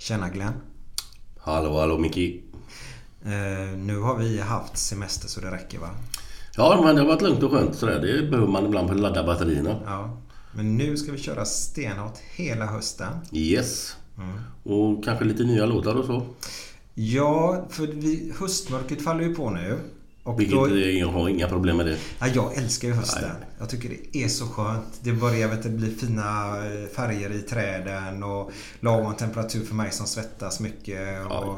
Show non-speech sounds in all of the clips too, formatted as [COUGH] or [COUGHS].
Tjena Glenn. Hallå, hallå Micke. Eh, nu har vi haft semester så det räcker va? Ja, men det har varit lugnt och skönt sådär. Det behöver man ibland för att ladda batterierna. Ja. Men nu ska vi köra stenhårt hela hösten. Yes. Och kanske lite nya låtar och så. Ja, för vi, höstmörkret faller ju på nu. Och Vilket då, jag har inga problem med det. ja, jag älskar ju hösten. Nej. Jag tycker det är så skönt. Det börjar vet, du, bli fina eh, färger i träden och lagom temperatur för mig som svettas mycket. Och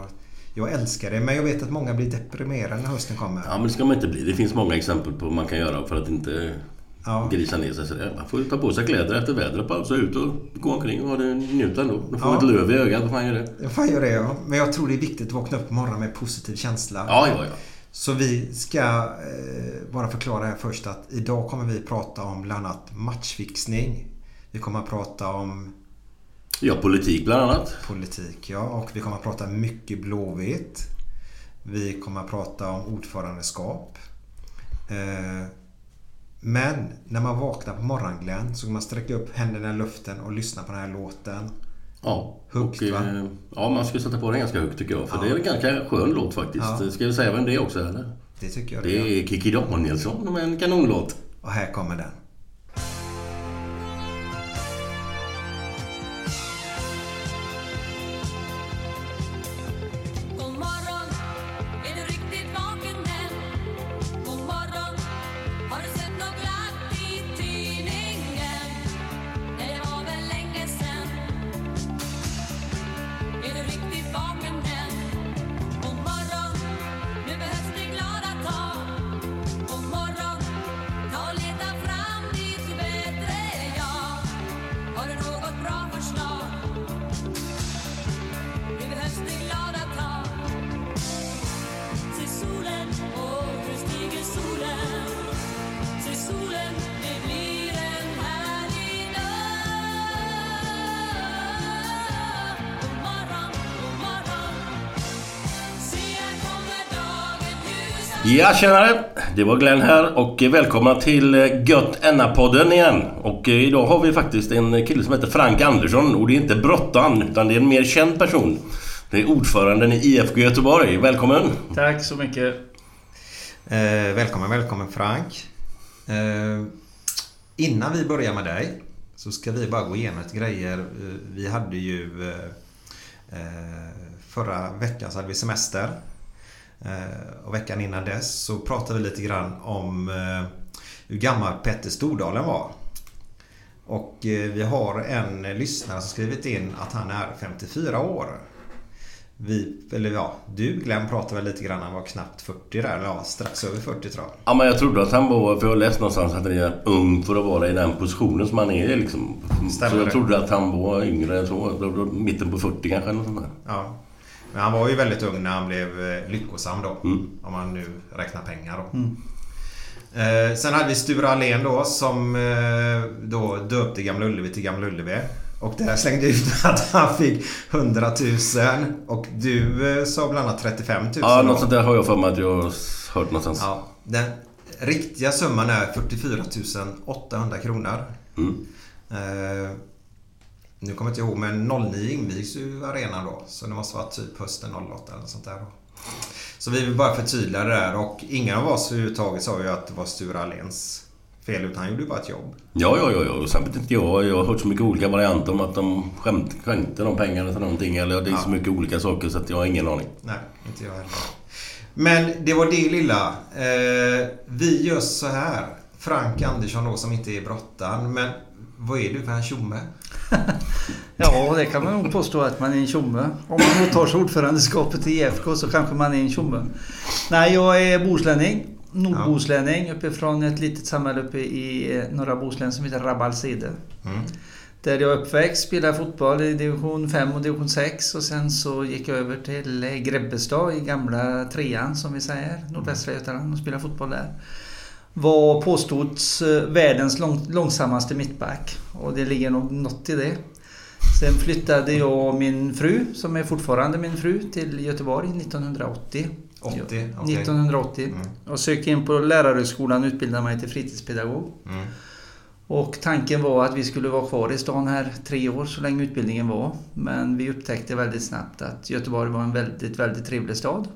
Jag älskar det, men jag vet att många blir deprimerade när hösten kommer. Ja, men det ska man inte bli. Det finns många exempel på vad man kan göra för att inte Ja. grisa ner sig sådär. Man får ta på sig kläder efter vädret bara. Så ut och gå omkring och ha det njut ändå. Då får Ja. man ett löv i ögat. Vad fan gör det? Fan gör det ja. Men jag tror det är viktigt att vakna upp på morgonen med positiv känsla. Ja, ja, ja. Så vi ska eh, bara förklara här först att idag kommer vi prata om bland annat matchfixning. Vi kommer att prata om Ja, politik bland annat. politik ja. Och vi kommer att prata mycket Blåvitt. Vi kommer att prata om ordförandeskap. Eh, men när man vaknar på morgonen så kan man sträcka upp händerna i luften och lyssna på den här låten. Ja. Högt, och, va? eh, Ja, man ska sätta på den ganska högt tycker jag. För Ja. det är en ganska skön låt faktiskt. Ja. Ska vi säga vem det är också eller? Det tycker jag det Det är Kikki Danielsson med en kanonlåt. Och här kommer den. Ja, tjenare! Det var Glenn här och välkomna till eh, Gött Enna-podden igen. Och eh, idag har vi faktiskt en kille som heter Frank Andersson och det är inte Brottan utan det är en mer känd person. Det är ordföranden i IFK Göteborg. Välkommen! Tack så mycket. Eh, välkommen, välkommen Frank. Eh, innan vi börjar med dig så ska vi bara gå igenom lite grejer. Eh, vi hade ju eh, förra veckan så hade vi semester. Eh, och veckan innan dess så pratade vi lite grann om eh, hur gammal Petter Stordalen var. Och eh, vi har en lyssnare som skrivit in att han är 54 år. Vi, eller ja, du Glenn pratade väl lite grann, han var knappt 40 där, eller ja, strax över 40 tror jag. Ja, men jag trodde att han var, för jag har läst någonstans att han är ung för att vara i den positionen som han är liksom. Stämmer så jag det? trodde att han var yngre än så. Mitten på 40 kanske eller sånt där. Ja. Men han var ju väldigt ung när han blev eh, lyckosam då. Mm. Om man nu räknar pengar då. Eh, sen hade vi Sture Allén då som eh, då döpte Gamla Ullevi till Gamla Ullevi. Och där slängde ut [LAUGHS] att han fick 100 000. Och du eh, sa bland annat 35 000. Ja, då. något sånt där har jag för mig att jag har hört någonstans. Ja, den riktiga summan är 44 800 kronor. Mm. Nu kommer jag inte ihåg, men 09 invigs ju arenan då. Så det måste vara typ hösten 08 eller sånt där då. Så vi vill bara förtydliga det där och ingen av oss överhuvudtaget sa ju att det var Sture Alléns fel utan han gjorde ju bara ett jobb. Ja, ja, ja, ja. Och Sen vet inte jag. Jag har hört så mycket olika varianter om att de skämt, skänkte de pengarna till någonting. Eller det är så mycket olika saker så att jag har ingen aning. Nej, inte jag heller. Men det var det lilla. Eh, vi gör så här. Frank Andersson då som inte är brottan. Men vad är du för en tjomme? [LAUGHS] Ja, det kan man nog påstå att man är en tjomme. Om man åtar sig ordförandeskapet i IFK så kanske man är en tjomme. Nej, jag är bohuslänning. Nordbohuslänning uppifrån ett litet samhälle uppe i eh, norra Bohuslän som heter Rabbalside. Mm. Där jag uppväxt, spelade fotboll i division 5 och division 6 och sen så gick jag över till Grebbestad i gamla trean som vi säger, nordvästra Götaland och spelade fotboll där. Var påstods eh, världens lång, långsammaste mittback och det ligger nog något i det. Sen flyttade jag och min fru, som är fortfarande min fru, till Göteborg 1980. 80? Ja, okej. 1980. Mm. Och sökte in på lärarhögskolan och utbildade mig till fritidspedagog. Mm. Och tanken var att vi skulle vara kvar i stan här tre år så länge utbildningen var. Men vi upptäckte väldigt snabbt att Göteborg var en väldigt, väldigt trevlig stad.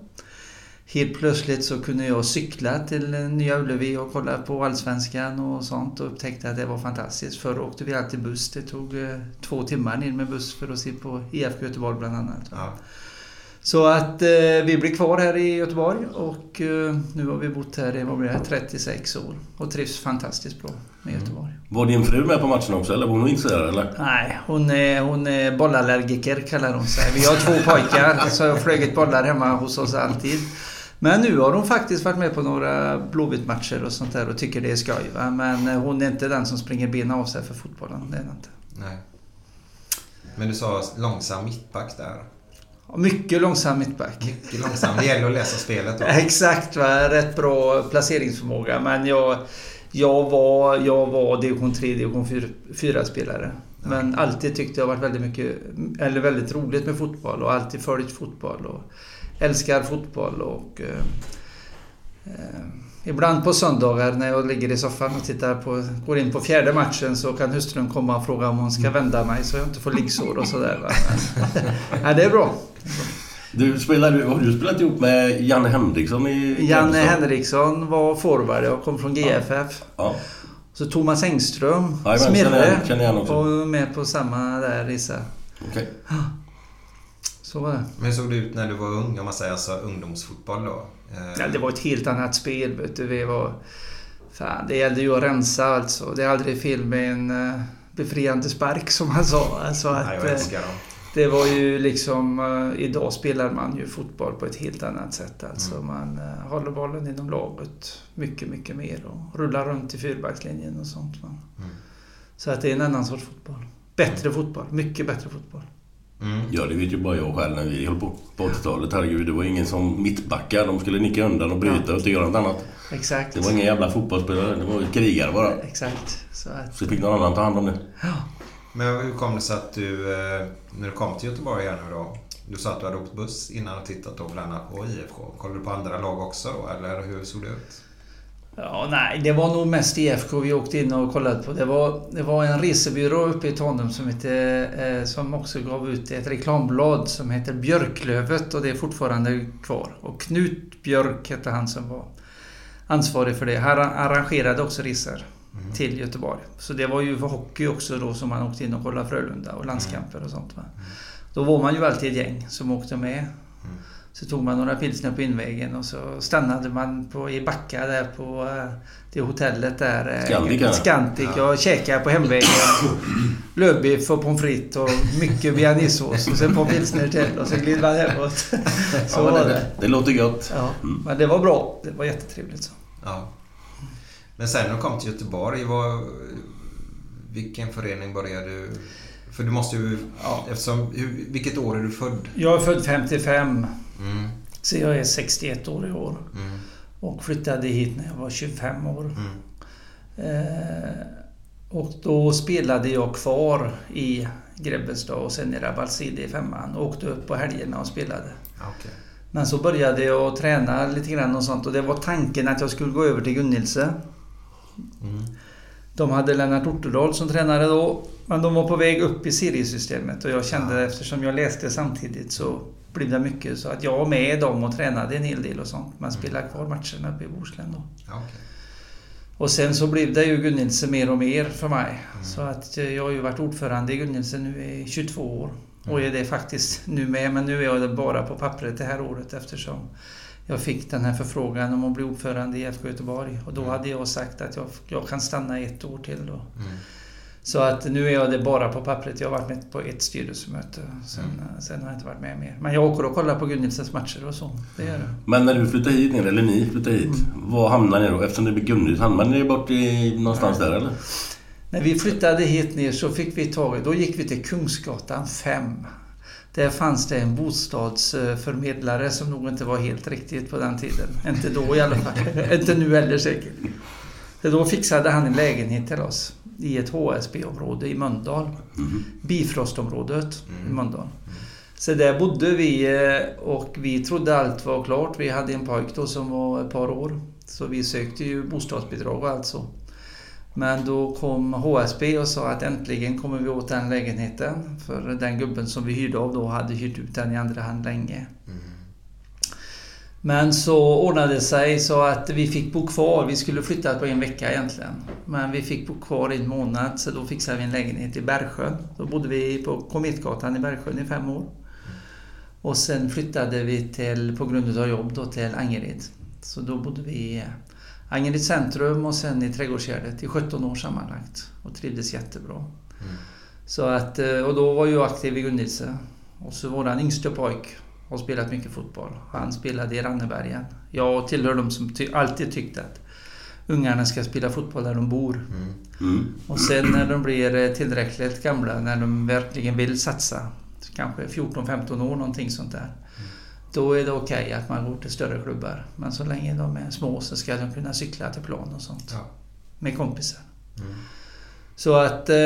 Helt plötsligt så kunde jag cykla till Nya Ullevi och kolla på Allsvenskan och sånt och upptäckte att det var fantastiskt. Förr åkte vi alltid buss. Det tog eh, två timmar ner med buss för att se på IFK Göteborg bland annat. Ja. Så att eh, vi blir kvar här i Göteborg och eh, nu har vi bott här i vad blir det, 36 år och trivs fantastiskt bra med Göteborg. Var din fru med på matchen också eller var hon intresserad eller? Nej, hon är, hon är bollallergiker kallar hon sig. Vi har två pojkar så jag har flugit bollar hemma hos oss alltid. Men nu har hon faktiskt varit med på några Blåvitt-matcher och sånt där och tycker det är skoj. Va? Men eh, hon är inte den som springer benen av sig för fotbollen. Det är inte. Nej. Men du sa långsam mittback där. Mycket långsam mittback. Mycket långsam. Det gäller att läsa spelet då. [LAUGHS] Exakt, va? rätt bra placeringsförmåga. Men jag, jag, var, jag var division 3, division 4 spelare. Men alltid tyckte jag varit väldigt mycket, eller väldigt roligt med fotboll och alltid följt fotboll och älskar fotboll och eh, eh, Ibland på söndagar när jag ligger i soffan och tittar på, går in på fjärde matchen så kan hustrun komma och fråga om hon ska vända mig så jag inte får liggsår och sådär. [LAUGHS] ja, det är bra. Du spelade, har du spelat ihop med Janne Henriksson i Janne? Henriksson var forward. Jag kom från GFF. Ja. Så Thomas Engström, känner Smirre, var med på samma där resa. Okej. Så var det. Men hur såg det ut när du var ung? Om man säger alltså ungdomsfotboll då? Ja, det var ett helt annat spel. Vet du. Vi var, fan, det gällde ju att rensa alltså. Det är aldrig fel med en eh, befriande spark som han sa. Alltså att, Nej, jag eh, älskar dem. det var ju liksom... eh, idag spelar man ju fotboll på ett helt annat sätt. Alltså Mm. man håller bollen inom laget mycket, mycket mer och rullar runt i fyrbackslinjen och sånt. Mm. Så att det är en annan sorts fotboll. Bättre fotboll. Mycket bättre fotboll. Mm. Ja, det vet ju bara jag själv när vi höll på på 80-talet. Herregud, det var ingen som mittbackar. De skulle nicka undan och bryta och inte göra något annat. Exakt. Det var inga jävla fotbollsspelare. Det var krigare bara. Exakt. Så att, Så fick någon annan ta hand om det. Men hur kom det sig att du, eh, när du kom till Göteborg här nu då? Du sa att du hade åkt buss innan och tittat då bland annat på IFK. Kollade du på andra lag också då, eller hur såg det ut? Ja, nej, det var nog mest IFK vi åkte in och kollade på. Det var, det var en resebyrå uppe i Tanum som, hette, eh, som också gav ut ett reklamblad som heter Björklövet och det är fortfarande kvar. Och Knut Björk hette han som var ansvarig för det. Han arrangerade också resor till Göteborg. Så det var ju för hockey också då som man åkte in och kollade Frölunda och landskamper och sånt. Va? Då var man ju alltid ett gäng som åkte med. Så tog man några pilsner på invägen och så stannade man på, i Backa där på eh, det hotellet där. eh, Scandic, ja. Scandic och käkade på hemvägen. Lövbiff och pommes frites och mycket bearnaisesås och sen på pilsner till och så gled man hemåt. [LAUGHS] Så Ja, var det, det. det låter gött. Ja, men det var bra. Det var jättetrevligt. Så. Ja. Men sen när du kom till Göteborg, vad, vilken förening började du... För du måste ju... Eftersom, hur, vilket år är du född? Jag är född 55 Mm, så jag är 61 år i år. mm, Och flyttade hit när jag var 25 år. mm. Eh, Och då spelade jag kvar i Grebbestad och sen i Rabalside i femman. Och åkte upp på helgerna och spelade. Ja, okej. Men så började jag träna lite grann och sånt och det var tanken att jag skulle gå över till Gunnilse. De hade Lennart Ortedal som tränare då. Men de var på väg upp i seriesystemet och jag kände eftersom jag läste samtidigt så blev det mycket så att jag var med dem och tränade en hel del och sånt. Men spelade kvar matcherna uppe i Bohuslän då. Ja, okej. Och sen så blev det ju Gunnilse mer och mer för mig. Så att eh, jag har ju varit ordförande i Gunnilse nu i 22 år. Och är det faktiskt nu med, men nu är jag det bara på pappret det här året eftersom jag fick den här förfrågan om att bli ordförande i IFK Göteborg. Och då hade jag sagt att jag, jag kan stanna ett år till då. Så att nu är jag det bara på pappret. Jag har varit med på ett styrelsemöte. Sen, eh, sen har jag inte varit med mer. Men jag åker och kollar på Gunnilses matcher och så. Det gör jag. Men när du flyttar hit ner, eller ni flyttar hit, var hamnar ni då? Eftersom det blir Gunnhus, hamnar ni bort i, någonstans där eller? När vi flyttade hit ner så fick vi tag Då gick vi till Kungsgatan 5. Där fanns det en bostadsförmedlare som nog inte var helt riktigt på den tiden. Inte då i alla fall. [LAUGHS] inte nu heller säkert. Då fixade han en lägenhet till oss i ett HSB-område i Mölndal. Bifrostområdet i Mölndal. Så där bodde vi eh, och vi trodde allt var klart. Vi hade en pojk då som var ett par år. Så vi sökte ju bostadsbidrag och allt så. Men då kom HSB och sa att äntligen kommer vi åt den lägenheten. För den gubben som vi hyrde av då hade hyrt ut den i andra hand länge. Men så ordnade det sig så att vi fick bo kvar. Vi skulle flytta på en vecka egentligen. Men vi fick bo kvar i en månad så då fixade vi en lägenhet i Bergsjön. Då bodde vi på Kometgatan i Bergsjön i fem år. Och sen flyttade vi till, på grund av jobb då, till Angered. Så då bodde vi i Angered centrum och sen i Trädgårdsgärdet i 17 år sammanlagt. Och trivdes jättebra. Så att, och då var jag aktiv i Gunnilse. Och så våran yngste pojk har spelat mycket fotboll. Han spelade i Rannebergen. Jag tillhör de som ty- alltid tyckte att ungarna ska spela fotboll där de bor. Mm. Och sen när de blir eh, tillräckligt gamla, när de verkligen vill satsa, kanske 14-15 år någonting sånt där. Då är det okej att man går till större klubbar. Men så länge de är små så ska de kunna cykla till plan och sånt. Ja. Med kompisar. Så att eh,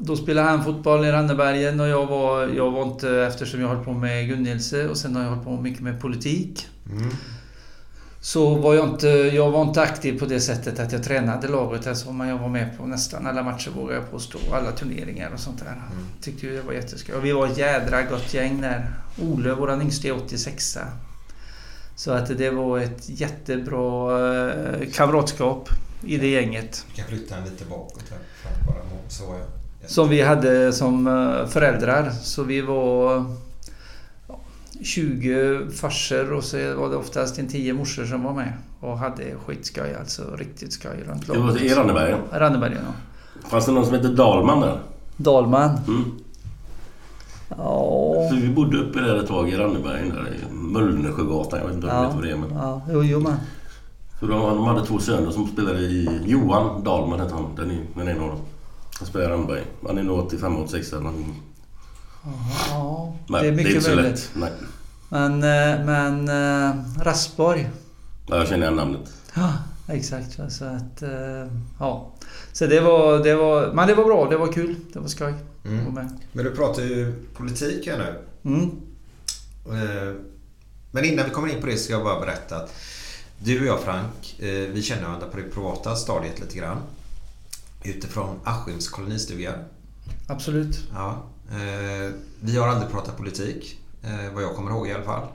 då spelade han fotboll i Rannebergen och jag var, jag var inte, eftersom jag höll på med Gunnilse och sen har jag hållit på mycket med politik. Så var jag inte, jag var inte aktiv på det sättet att jag tränade laget alltså, men jag var med på nästan alla matcher vågar jag påstå. Alla turneringar och sånt där. Tyckte ju det var jätteskoj. Och vi var ett jädra gott gäng där. Ole, våran yngste, är 86 Så att det var ett jättebra eh, kamratskap i det gänget. Du kan flytta den lite bakåt här. Bara så ja. Som vi hade som eh, föräldrar. Så vi var ja, 20 farsor och så var det oftast en 10 morsor som var med. Och hade skitskoj alltså. Riktigt skoj runt Det var i Rannebergen. Rannebergen ja. Fanns det någon som hette Dalman där? Dalman. Mm. Ja. För vi bodde uppe där ett tag i Rannebergen, där i Möllnesjögatan. Jag vet inte om vet vad det är. Men... Ja, jo, jo man. Så de, de hade två söner som spelade i... Johan Dahlman hette han. Den, den är en av dem. Han spelar i Ranneberg. Han är nog 85-86 eller någonting. Ja, Nej, det är mycket inte så möjligt. lätt. Nej. Men, eh, men eh, Raspborg. Ja, jag känner igen namnet. Ja, exakt. Så att, eh, ja. Så det var, det var, men det var bra. Det var kul. Det var skoj. med. Men du pratar ju politik här nu. Mm. Men innan vi kommer in på det ska jag bara berätta att du och jag Frank, vi känner varandra på det privata stadiet lite grann. Utifrån Askims kolonistuga. Absolut. Ja. Eh, Vi har aldrig pratat politik. eh, Vad jag kommer ihåg i alla fall.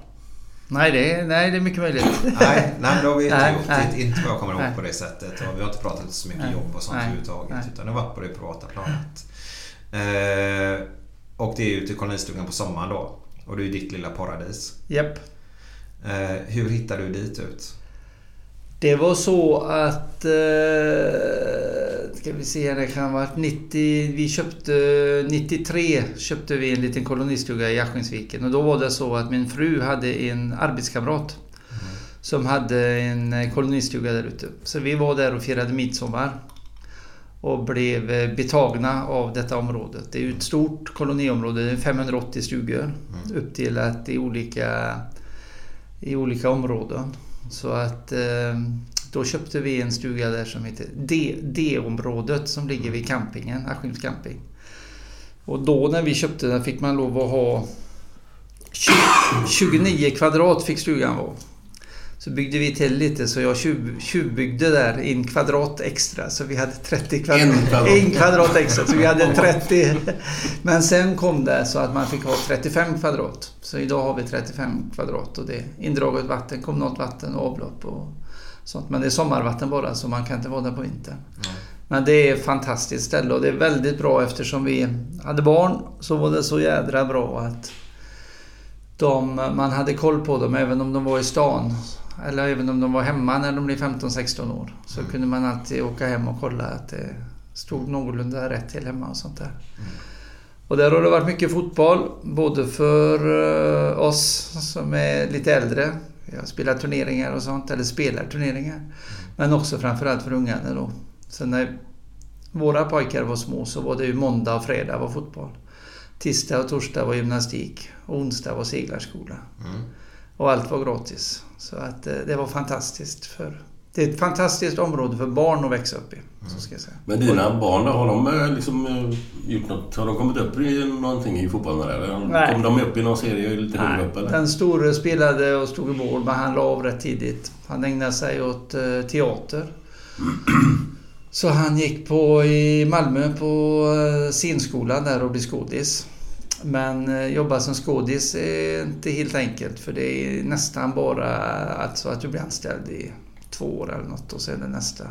Nej, det är, nej, det är mycket möjligt. Nej, nej det har vi inte [LAUGHS] Nej, gjort. nej. Inte vad jag kommer ihåg Nej. på det sättet. Och vi har inte pratat så mycket Nej. jobb och sånt Nej. överhuvudtaget. Utan det har varit på det privata planet. Eh, och det är ute i kolonistugan på sommaren då. Och det är ju ditt lilla paradis. Japp. Eh, hur hittar du dit ut? Det var så att... Eh, ska vi se, det kan ha varit 90... Vi köpte... 93 köpte vi en liten kolonistuga i Askinsviken. Och då var det så att min fru hade en arbetskamrat. Som hade en kolonistuga där ute. Så vi var där och firade midsommar. Och blev eh, betagna av detta området. Det är ett stort koloniområde, det är 580 stugor. Uppdelat i olika, i olika områden. Så att eh, då köpte vi en stuga där som heter D-området som ligger vid campingen, Askims camping. Och då när vi köpte den fick man lov att ha 20, 29 kvadrat fick stugan vara. Så byggde vi till lite så jag tjuv, tjuvbyggde där en kvadrat extra så vi hade 30 kvadrat. En kvadrat. En kvadrat extra så vi hade 30. Men sen kom det så att man fick ha 35 kvadrat. Så idag har vi 35 kvadrat och det är indraget vatten, kommunalt vatten och avlopp och sånt. Men det är sommarvatten bara så man kan inte vara där på vintern. Men det är ett fantastiskt ställe och det är väldigt bra eftersom vi hade barn så var det så jädra bra att de, man hade koll på dem även om de var i stan. Eller även om de var hemma när de blev 15-16 år. Så kunde man alltid åka hem och kolla att det stod någorlunda rätt till hemma och sånt där. Och där har det varit mycket fotboll. Både för eh, oss som är lite äldre. Jag spelar turneringar och sånt, eller spelar turneringar. Men också framförallt för ungarna då. Så när våra pojkar var små så var det ju måndag och fredag var fotboll. Tisdag och torsdag var gymnastik. Och onsdag var seglarskola. Och allt var gratis. Så att eh, det var fantastiskt. För det är ett fantastiskt område för barn att växa upp i. Så ska jag säga. Men dina barn har de eh, liksom eh, gjort något? Har de kommit upp i någonting i fotbollen eller? Nej. Kom de upp i någon serie lite högre Nej, upp eller? Den store spelade och stod i mål men han la av rätt tidigt. Han ägnade sig åt eh, teater. [CLEARS THROAT] Så han gick på i Malmö på scenskolan där och blev skådis. Men jobba som skådis är inte helt enkelt för det är nästan bara alltså att du blir anställd i två år eller något och sen är nästa.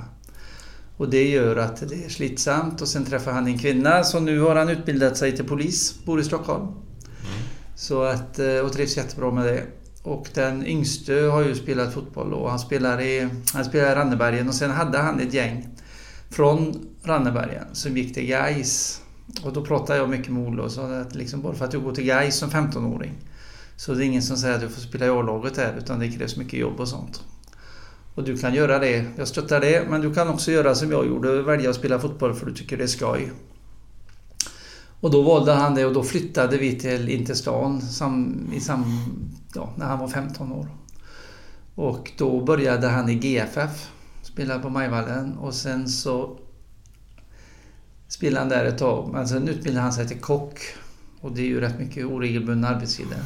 Och det gör att det är slitsamt och sen träffar han en kvinna så nu har han utbildat sig till polis, bor i Stockholm. Så att, eh, och trivs jättebra med det. Och den yngste har ju spelat fotboll och han spelar i, han spelar i Rannebergen och sen hade han ett gäng från Rannebergen som gick till Gais. Och då pratade jag mycket med Olle och sa att liksom bara för att du går till Gais som 15-åring så det är ingen som säger att du får spela i A-laget här utan det krävs mycket jobb och sånt. Och du kan göra det, jag stöttar det, men du kan också göra som jag gjorde, välja att spela fotboll för du tycker det är skoj. Och då valde han det och då flyttade vi till in till stan sam, i sam, ja, när han var 15 år. Och då började han i GFF, spelade på Majvallen och sen så spelade han där ett tag. Men sen utbildade han sig till kock. Och det är ju rätt mycket oregelbundna arbetstider.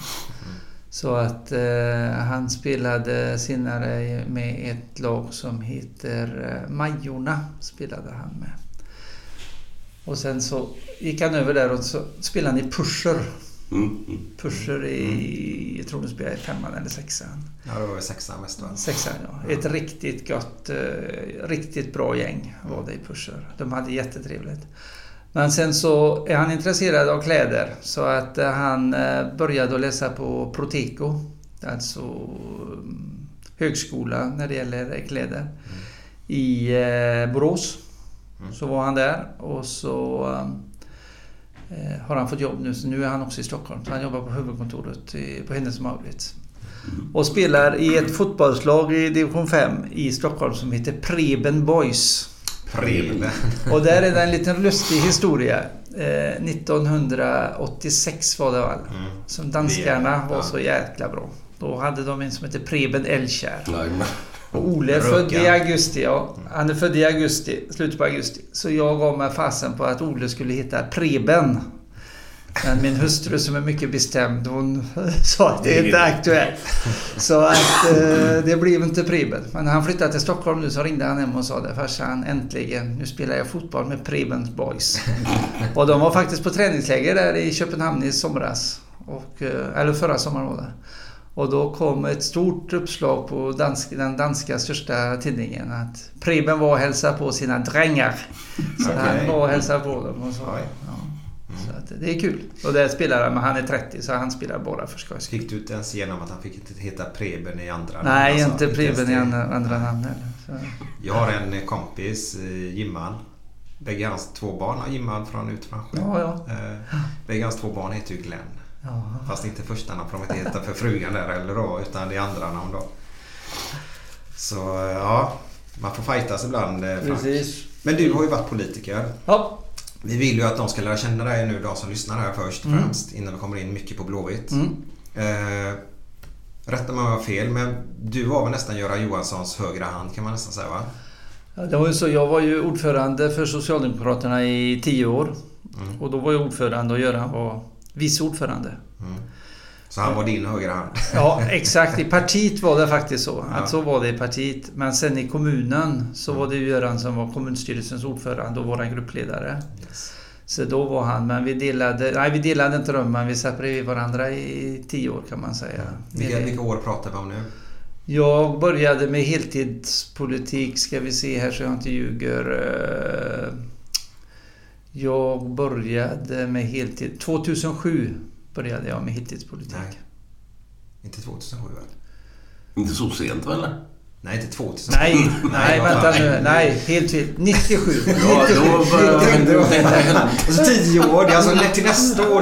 Så att eh, han spelade senare med ett lag som heter eh, Majorna. Spelade han med. Och sen så gick han över där och så spelade han i Pusher. Mm, mm. Pusher i, jag tror de spelade i femman eller sexan. Ja, det var väl sexan mest va? Sexan ja. Ett riktigt gott, eh, riktigt bra gäng var det i Pusher. De hade jättetrevligt. Men sen så är han intresserad av kläder så att eh, han eh, började läsa på Proteko. Alltså mm, högskola när det gäller kläder. I eh, Borås. Så var han där och så har han fått jobb nu. Så nu är han också i Stockholm. Så han jobbar på huvudkontoret på Hennes Mauritz. Och spelar i ett fotbollslag i division 5 i Stockholm som heter Preben Boys. Preben. [LAUGHS] Och där är det en liten lustig historia. Eh, 1986 var det väl? Som danskarna Det- var ja. så jäkla bra. Då hade de en som heter Preben Elkjær. Och Ole är född i augusti, ja. Han är född i augusti, slutet på augusti. Så jag gav mig fasen på att Ole skulle heta Preben. Men min hustru som är mycket bestämd, hon [LAUGHS] sa att det är inte aktuellt. Så att eh, det blev inte Preben. Men när han flyttade till Stockholm nu så ringde han hem och sa det. Farsan, äntligen, nu spelar jag fotboll med Prebens Boys. Och de var faktiskt på träningsläger där i Köpenhamn i somras. Och, eh, eller förra sommaren var det. Och då kom ett stort uppslag på dansk, den danska största tidningen att Preben var och hälsade på sina drängar. Så han Okej. var och hälsade på dem och så. Oj. Ja. Så att det är kul. Och där spelar han, han är 30 så han spelar bara för skojs. Fick du inte ens igenom att han fick inte heta Preben i andra Nej, namn, inte Preben i det. andra, andra namn heller. Så. Jag har en kompis, eh, Jimman. Bägge hans två barn har Jimman från Utmansjö. Ja, ja. Eh, Bägge hans två barn heter ju Glenn. ja. Fast inte första namn för de inte heta för frugan där eller då, utan det är andra namn då. Så eh, ja, man får fightas ibland. Frank. Precis. Men du har ju varit politiker. Ja. Vi vill ju att de ska lära känna dig nu, de som lyssnar här först och Mm. främst. Innan vi kommer in mycket på Blåvitt. Mm. Eh, rätta mig om jag har fel, men du var väl nästan Göran Johanssons högra hand kan man nästan säga va? Ja, Det var ju så, jag var ju ordförande för Socialdemokraterna i tio år. Och då var jag ordförande och Göran var vice ordförande. Så han var din högra hand. Ja, exakt. I partiet var det faktiskt så. Ja. Att så var det i partiet. Men sen i kommunen så var det Göran som var kommunstyrelsens ordförande och våran gruppledare. Yes. Så då var han, men vi delade, nej vi delade inte rum, men vi satt bredvid varandra i tio år kan man säga. Vilka, vilka år pratar vi om nu? Jag började med heltidspolitik, ska vi se här så jag inte ljuger. Eh, Jag började med heltid... 2007 började jag med heltidspolitik. Nej. Inte 2007 väl? Inte så sent väl? Nej, inte 2007. Nej, nej, vänta nu. Nej, helt fel. 97. Ja, då börjar Alltså 10 år, det är alltså till nästa år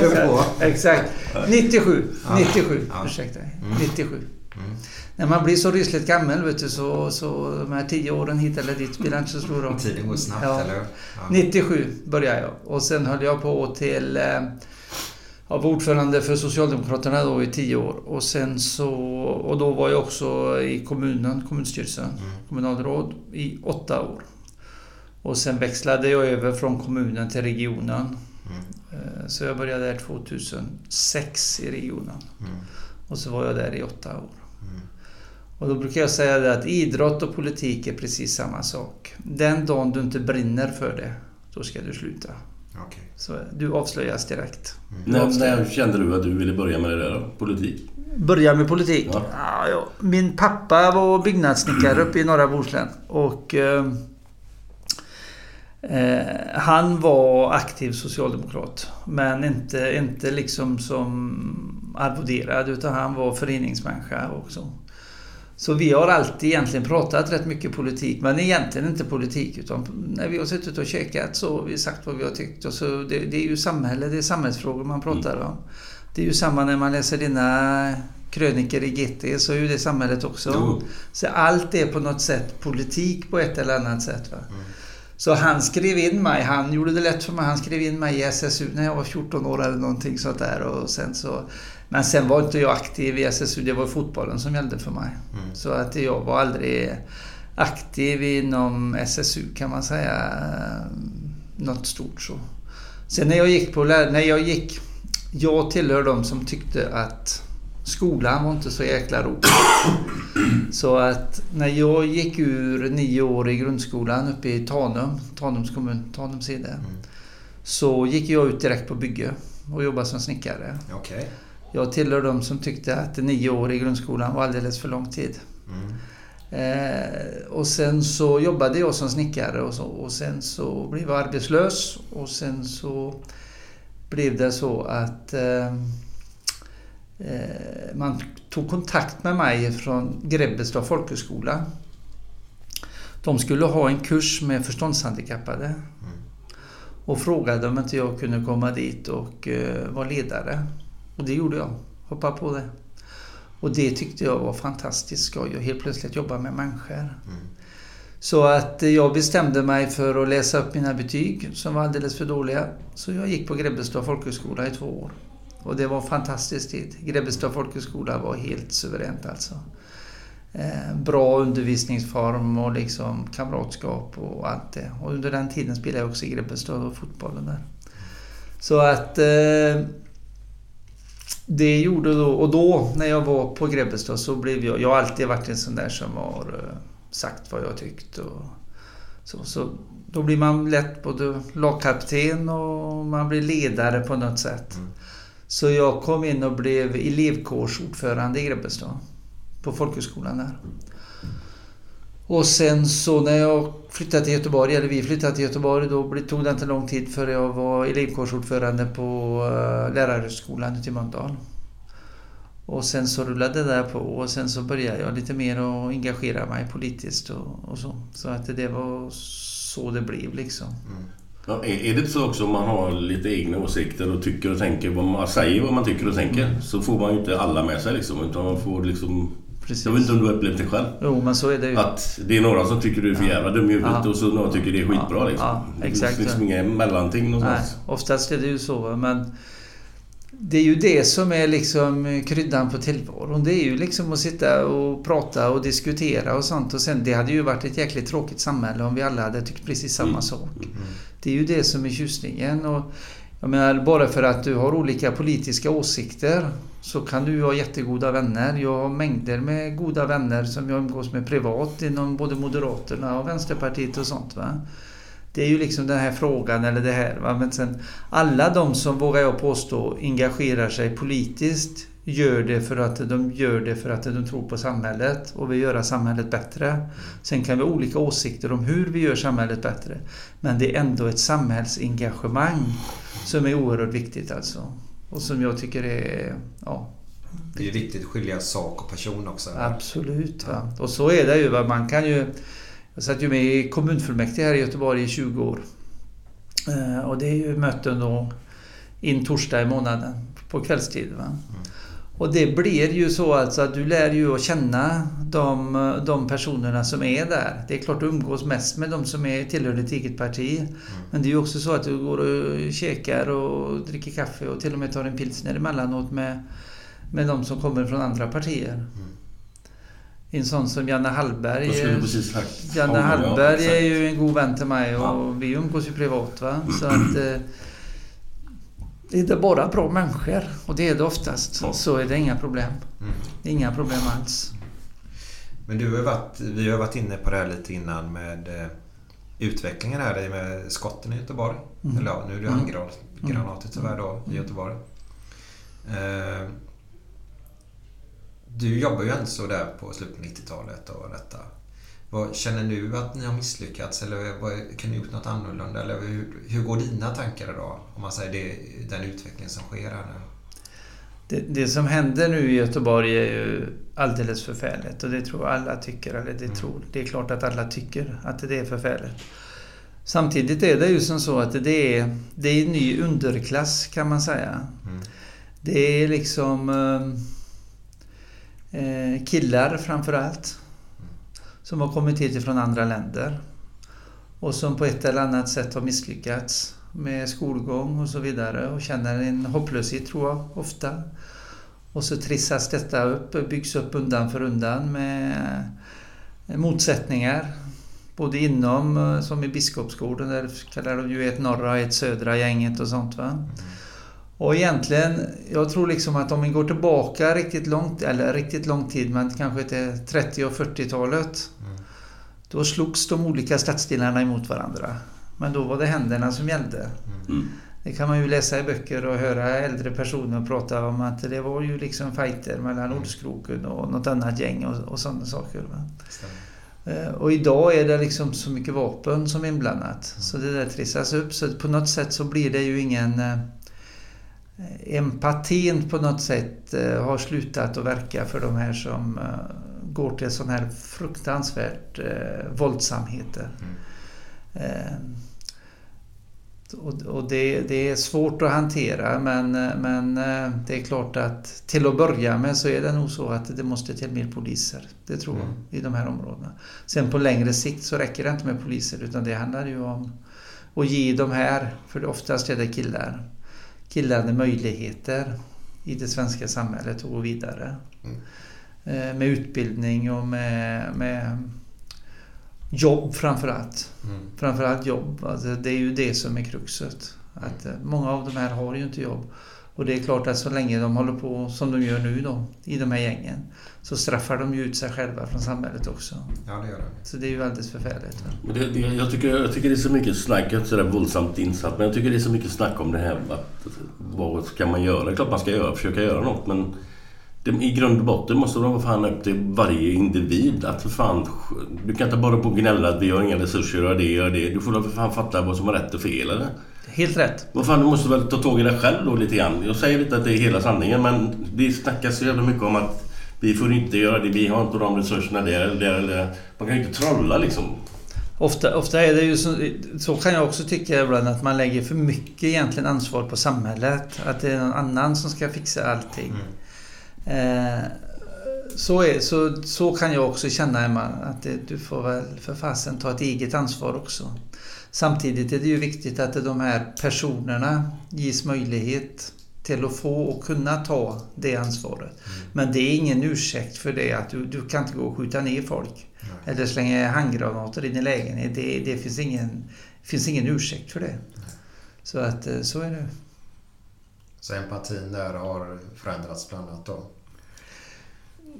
du på. Exakt. 97. Ja. 97. Ja. Ursäkta. 97. När man blir så rysligt gammal vet du, så, så de här 10 åren hit eller dit spelar inte så stor roll. Tiden går snabbt, Ja. eller hur? Ja. 97 började jag och sen höll jag på till... Var ordförande för Socialdemokraterna då i 10 år och sen så... Och då var jag också i kommunen, kommunstyrelsen, kommunalråd i 8 år. Och sen växlade jag över från kommunen till regionen. Eh, Så jag började där 2006 i regionen. Och så var jag där i 8 år. Och då brukar jag säga det att idrott och politik är precis samma sak. Den dagen du inte brinner för det, då ska du sluta. Okej. Så du avslöjas direkt. När, när kände du att du ville börja med det där då? Politik? Börja med politik? Ja. Ja, ja. Min pappa var byggnadssnickare uppe i norra Bohuslän. Och... Eh, eh, han var aktiv socialdemokrat. Men inte, inte liksom som arvoderad utan han var föreningsmänniska också. Så vi har alltid egentligen pratat rätt mycket politik, men egentligen inte politik. Utan när vi har suttit och käkat så har vi sagt vad vi har tyckt. Och så det, det är ju samhälle, det är samhällsfrågor man pratar om. Det är ju samma när man läser dina kröniker i GT, så är ju det samhället också. Jo. Så allt är på något sätt politik på ett eller annat sätt. Va? Så han skrev in mig, han gjorde det lätt för mig, han skrev in mig i SSU när jag var 14 år eller någonting sånt där. Och sen så, men sen var inte jag aktiv i SSU, det var fotbollen som gällde för mig. Så att jag var aldrig aktiv inom SSU kan man säga. Något stort så. Sen när jag gick på när jag gick, jag tillhör de som tyckte att skolan var inte så jäkla rolig. [COUGHS] Så att när jag gick ur nio år i grundskolan uppe i Tanum, Tanums kommun, Tanums sida. Så gick jag ut direkt på bygge och jobbade som snickare. Okej. Jag tillhör de som tyckte att nio år i grundskolan var alldeles för lång tid. Eh, och sen så jobbade jag som snickare och, så, och sen så blev jag arbetslös och sen så blev det så att eh, eh, man tog kontakt med mig från Grebbestad folkhögskola. De skulle ha en kurs med förståndshandikappade och frågade om inte jag kunde komma dit och eh, vara ledare. Och det gjorde jag. Hoppade på det. Och det tyckte jag var fantastiskt skoj att helt plötsligt jobba med människor. Så att jag bestämde mig för att läsa upp mina betyg som var alldeles för dåliga. Så jag gick på Grebbestad folkhögskola i två år. Och det var en fantastisk tid. Grebbestad folkhögskola var helt suveränt alltså. Eh, bra undervisningsform och liksom kamratskap och allt det. Och under den tiden spelade jag också i Grebbestad och fotbollen där. Så att eh, det gjorde då, och då när jag var på Grebbestad så blev jag, jag har alltid varit en sån där som har eh, sagt vad jag tyckt och så, så då blir man lätt både lagkapten och man blir ledare på något sätt. Så jag kom in och blev elevkårsordförande i Grebbestad på folkhögskolan där. Och sen så när jag flyttade till Göteborg, eller vi flyttade till Göteborg, då tog det inte lång tid för jag var elevkårsordförande på uh, lärarhögskolan ute i Mölndal. Och sen så rullade det där på och sen så började jag lite mer att engagera mig politiskt och, och så. Så att det var så det blev liksom. Ja, är, är det inte så också om man har lite egna åsikter och tycker och tänker vad man säger vad man tycker och tänker så får man ju inte alla med sig liksom utan man får liksom... Precis. Jag vet inte om du har upplevt det själv? Jo men så är det ju. Att det är några som tycker du är för jävla dum i huvudet och så några tycker det är skitbra liksom. ja, Det exakt finns så. liksom inga mellanting Nej, någonstans. oftast är det ju så. Men det är ju det som är liksom kryddan på tillvaron. Det är ju liksom att sitta och prata och diskutera och sånt. Och sen, det hade ju varit ett jäkligt tråkigt samhälle om vi alla hade tyckt precis samma Mm. sak. Det är ju det som är tjusningen. Och jag menar, bara för att du har olika politiska åsikter så kan du ju ha jättegoda vänner. Jag har mängder med goda vänner som jag umgås med privat inom både Moderaterna och Vänsterpartiet och sånt. Va? Det är ju liksom den här frågan eller det här. Va? Men sen alla de som, vågar jag påstå, engagerar sig politiskt gör det för att de gör det för att de tror på samhället och vill göra samhället bättre. Sen kan vi ha olika åsikter om hur vi gör samhället bättre. Men det är ändå ett samhällsengagemang som är oerhört viktigt alltså. Och som jag tycker är... Ja, Det är viktigt att skilja sak och person också. Absolut. Va? Och så är det ju. Va? Man kan ju... Jag satt ju med i kommunfullmäktige här i Göteborg i 20 år. Eh, och det är ju möten då in torsdag i månaden på kvällstid. Va? Och det blir ju så alltså att du lär ju att känna de, de personerna som är där. Det är klart du umgås mest med de som är, tillhör ditt eget parti. Men det är ju också så att du går och käkar och dricker kaffe och till och med tar en pilsner emellanåt med, med de som kommer från andra partier. En sån som Janne Hallberg. Janne Ja, ja, Hallberg exakt. är ju en god vän till mig och Ja. vi umgås ju privat. Va? Så att, eh, är det bara bra människor, och det är det oftast, Ja. så är det inga problem. Mm. Inga problem alls. Men du har varit, vi har varit inne på det här lite innan med eh, utvecklingen här med skotten i Göteborg. Mm. Eller ja, nu är det Mm. handgranater tyvärr då i Göteborg. Eh, du jobbar ju ändå så där på slutet på 90-talet och detta. Vad, känner du att ni har misslyckats eller vad, kan ni gjort något annorlunda? Eller hur, hur går dina tankar idag? Om man säger det, den utveckling som sker här nu. Det, det som händer nu i Göteborg är ju alldeles förfärligt och det tror alla tycker. Eller det, tror, det är klart att alla tycker att det är förfärligt. Samtidigt är det ju som så att det är, det är en ny underklass kan man säga. Mm. Det är liksom eh, eh, killar framför allt. Som har kommit hit från andra länder. Och som på ett eller annat sätt har misslyckats med skolgång och så vidare och känner en hopplöshet tror jag ofta. Och så trissas detta upp, byggs upp undan för undan med motsättningar. Både inom, eh, som i Biskopsgården, där kallar de ju ett norra och ett södra gänget och sånt. Va? Mm. Och egentligen, jag tror liksom att om vi går tillbaka riktigt långt, eller riktigt lång tid, men kanske till 30 och 40-talet. Då slogs de olika stadsdelarna emot varandra. Men då var det händerna som gällde. Mm. Det kan man ju läsa i böcker och höra äldre personer prata om att det var ju liksom fighter mellan Olskroken och något annat gäng och, och sådana saker. Eh, Och idag är det liksom så mycket vapen som är inblandat. Så det där trissas upp. Så på något sätt så blir det ju ingen... eh, Empatin på något sätt eh, har slutat att verka för de här som eh, går till sån här fruktansvärt eh, våldsamheter. Eh, och och det, det är svårt att hantera men, men det är klart att till att börja med så är det nog så att det måste till mer poliser. Det tror jag, i de här områdena. Sen på längre sikt så räcker det inte med poliser utan det handlar ju om att ge de här, för oftast är det killar, killarna möjligheter i det svenska samhället att gå vidare. Eh, Med utbildning och med, med jobb framförallt. Mm. Framförallt jobb. Alltså det är ju det som är kruxet. Att eh, många av de här har ju inte jobb. Och det är klart att så länge de håller på som de gör nu då, i de här gängen, så straffar de ju ut sig själva från samhället också. Ja, det gör det. Så det är ju alldeles förfärligt. Men det, det, jag, tycker, jag tycker det är så mycket snack, jag är inte sådär våldsamt insatt, men jag tycker det är så mycket snack om det här. Att, vad ska man göra? Det är klart man ska göra, försöka göra något, men det, i grund och botten måste det vara fan upp till varje individ. Att för fan, du kan inte bara på gnälla att vi har inga resurser göra det och det. Du får väl för fan fatta vad som är rätt och fel, eller? Helt rätt. Vad fan, du måste väl ta tag i dig själv då lite grann. Jag säger inte att det är hela sanningen, men det snackas så jävla mycket om att vi får inte göra det, vi har inte de resurserna där eller där eller där. Man kan ju inte trolla liksom. Ofta, ofta är det ju så, så kan jag också tycka ibland att man lägger för mycket egentligen ansvar på samhället. Att det är någon annan som ska fixa allting. Eh, så, är, så, så kan jag också känna Emma, att det, du får väl för fasen ta ett eget ansvar också. Samtidigt är det ju viktigt att de här personerna ges möjlighet till att få och kunna ta det ansvaret. Men det är ingen ursäkt för det att du, du kan inte gå och skjuta ner folk. Eller slänga handgranater i din lägenhet. Det, det finns, ingen, finns ingen ursäkt för det. Så att eh, så är det. Så empatin där har förändrats bland annat då?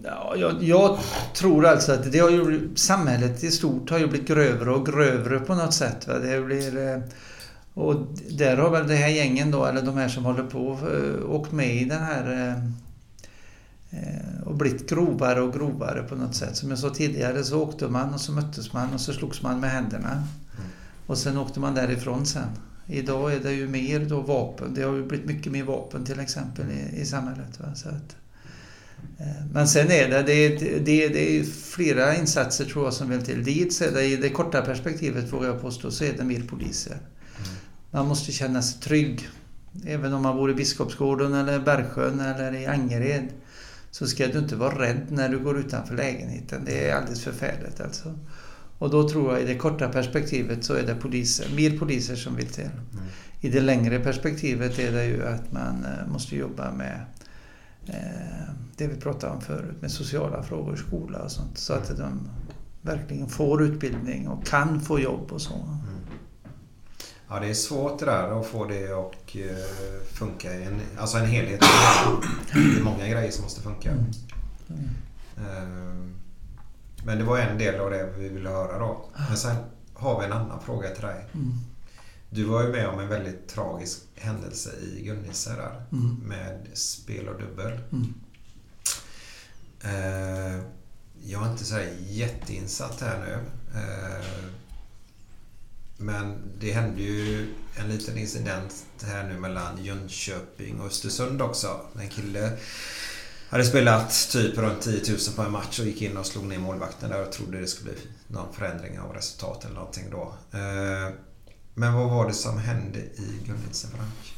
Ja, jag, jag tror alltså att det har ju, samhället i stort har ju blivit grövre och grövre på något sätt. Va? Det blir, eh, och där har väl det här gängen då, eller de här som håller på, eh, åkt med i den här eh, och blivit grovare och grovare på något sätt. Som jag sa tidigare så åkte man och så möttes man och så slogs man med händerna. Och sen åkte man därifrån sen. Idag är det ju mer då vapen. Det har ju blivit mycket mer vapen till exempel i, i samhället. Va? Så att, men sen är det, det, det, det är flera insatser tror jag som vill till. Så är det i det korta perspektivet vågar jag påstå så är det mer poliser. Man måste känna sig trygg. Även om man bor i Biskopsgården eller Bergsjön eller i Angered så ska du inte vara rädd när du går utanför lägenheten. Det är alldeles förfärligt alltså. Och då tror jag i det korta perspektivet så är det poliser, mer poliser som vill till. I det längre perspektivet är det ju att man eh, måste jobba med det vi pratade om förut med sociala frågor, skola och sånt. Så att de verkligen får utbildning och kan få jobb och så. Ja, det är svårt det där att få det att eh, funka i en, alltså en helhet. Det är många grejer som måste funka. Eh, Men det var en del av det vi ville höra då. Men sen har vi en annan fråga till dig. Du var ju med om en väldigt tragisk händelse i Gunnisse där. Med spel och dubbel. Eh, Jag är inte så här jätteinsatt här nu. Eh, Men det hände ju en liten incident här nu mellan Jönköping och Östersund också. En kille hade spelat typ runt 10 000 på en match och gick in och slog ner målvakten där och trodde det skulle bli någon förändring av resultat eller någonting då. Eh, Men vad var det som hände i Gunnilse Frank?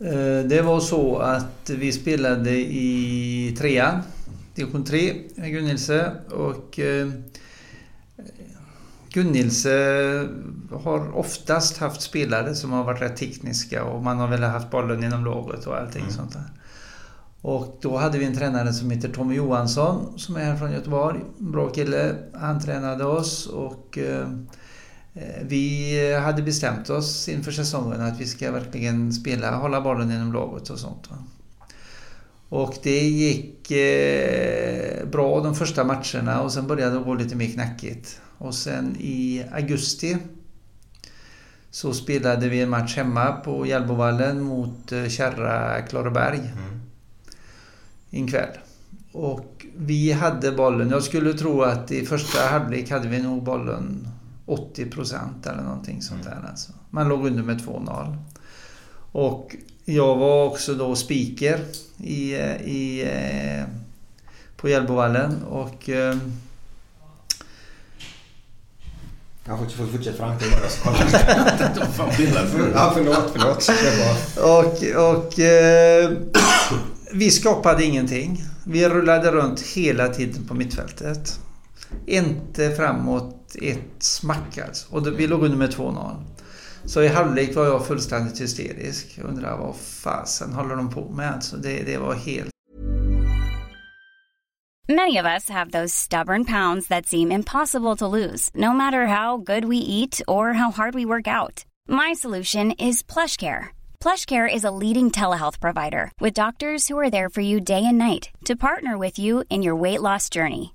Eh, Det var så att vi spelade i trean, division 3 i Gunnilse och eh, Gunnilse har oftast haft spelare som har varit rätt tekniska och man har väl haft bollen inom laget och allting sånt där. Och då hade vi en tränare som heter Tommy Johansson som är här från Göteborg. Bra kille. Han tränade oss och Eh, Vi hade bestämt oss inför säsongen att vi ska verkligen spela, hålla bollen inom laget och sånt. Va? Och det gick eh, bra de första matcherna och sen började det gå lite mer knackigt. Och sen i augusti så spelade vi en match hemma på Hjällbovallen mot eh, Kärra Klaraberg. En kväll. Och vi hade bollen. Jag skulle tro att i första halvlek hade vi nog bollen 80 procent eller någonting sånt där. Alltså. Man låg under med 2-0. Och jag var också då speaker i, i, eh, på Hjällbovallen och eh, Jag får får fortsätta det är bara? Ja, förlåt, förlåt. Och, och eh, vi skapade ingenting. Vi rullade runt hela tiden på mittfältet. Inte framåt 1-1 smack alltså. Och vi låg under med 2-0. Så i halvlek var jag fullständigt hysterisk. Jag undrar vad fasen håller de på med alltså. Det, det var helt Many of us have those stubborn pounds that seem impossible to lose, no matter how good we eat or how hard we work out. My solution is plush care. PlushCare is a leading telehealth provider with doctors who are there for you day and night to partner with you in your weight loss journey.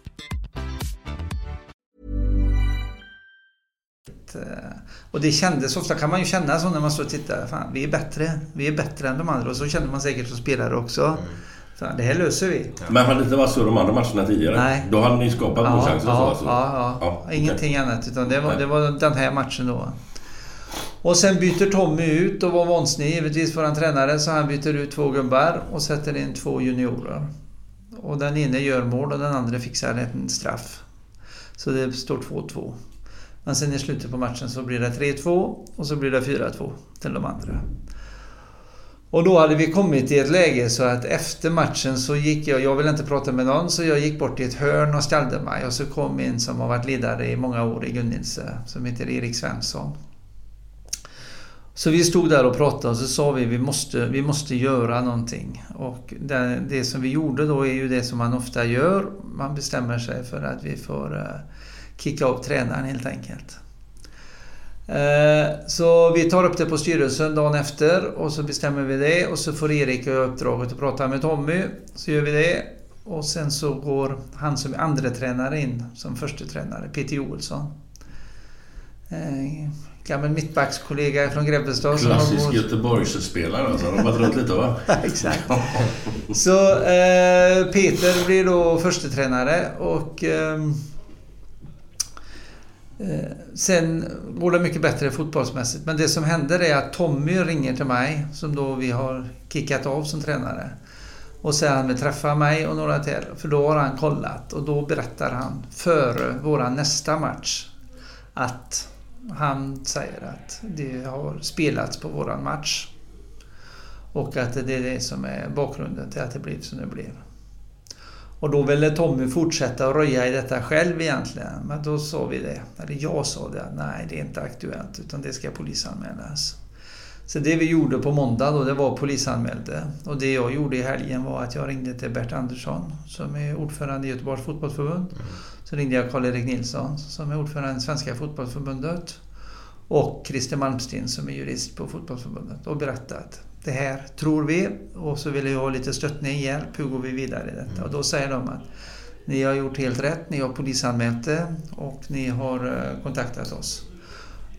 Eh, Och det kändes, ofta kan man ju känna så när man står och tittar. Fan, vi är bättre. Vi är bättre än de andra. Och så känner man säkert som spelare också. Fan, det här löser vi. Men hade det inte varit så de andra matcherna tidigare? Nej. Då hade ni skapat Ja, målchanser och så ja, alltså? ja, ja. okej. Ingenting annat. Utan det var, Nej. det var den här matchen då. Och sen byter Tommy ut och var vansinnig givetvis en tränare. Så han byter ut två gubbar och sätter in två juniorer. Och den ene gör mål och den andra fixar en straff. Så det står 2-2. Men sen i slutet på matchen så blir det 3-2 och så blir det 4-2 till de andra. Och då hade vi kommit i ett läge så att efter matchen så gick jag, jag ville inte prata med någon, så jag gick bort i ett hörn och ställde mig. Och så kom en som har varit ledare i många år i Gunnilse, som heter Erik Svensson. Så vi stod där och pratade och så sa vi vi måste, vi måste göra någonting. Och det, det som vi gjorde då är ju det som man ofta gör. Man bestämmer sig för att vi får eh, kicka upp tränaren helt enkelt. Eh, Så vi tar upp det på styrelsen dagen efter och så bestämmer vi det och så får Erik uppdraget att prata med Tommy. Så gör vi det. Och sen så går han som är andra tränare in som första tränare, Peter Joelsson. Eh, Gammal mittbackskollega från Grebbestad. Klassisk gått- Göteborgsspelare alltså. De har varit runt lite va? [LAUGHS] Exakt. Så eh, Peter blir då första tränare och eh, Eh, sen går det mycket bättre fotbollsmässigt. Men det som händer är att Tommy ringer till mig som då vi har kickat av som tränare. Och säger att han vill träffa mig och några till. För då har han kollat och då berättar han före vår nästa match att han säger att det har spelats på våran match. Och att det är det som är bakgrunden till att det blev som det blev. Och då ville Tommy fortsätta att röja i detta själv egentligen. Men då sa vi det, eller jag sa det, att nej det är inte aktuellt utan det ska polisanmälas. Så det vi gjorde på måndag då, det var polisanmälde. Och det jag gjorde i helgen var att jag ringde till Bert Andersson som är ordförande i Göteborgs fotbollsförbund. Så ringde jag Karl-Erik Nilsson som är ordförande i Svenska fotbollsförbundet. Och Christer Malmsten som är jurist på fotbollsförbundet och berättade det här tror vi och så vill jag ha lite stöttning, hjälp, hur går vi vidare i detta? Och då säger de att ni har gjort helt rätt, ni har polisanmält det och ni har eh, kontaktat oss.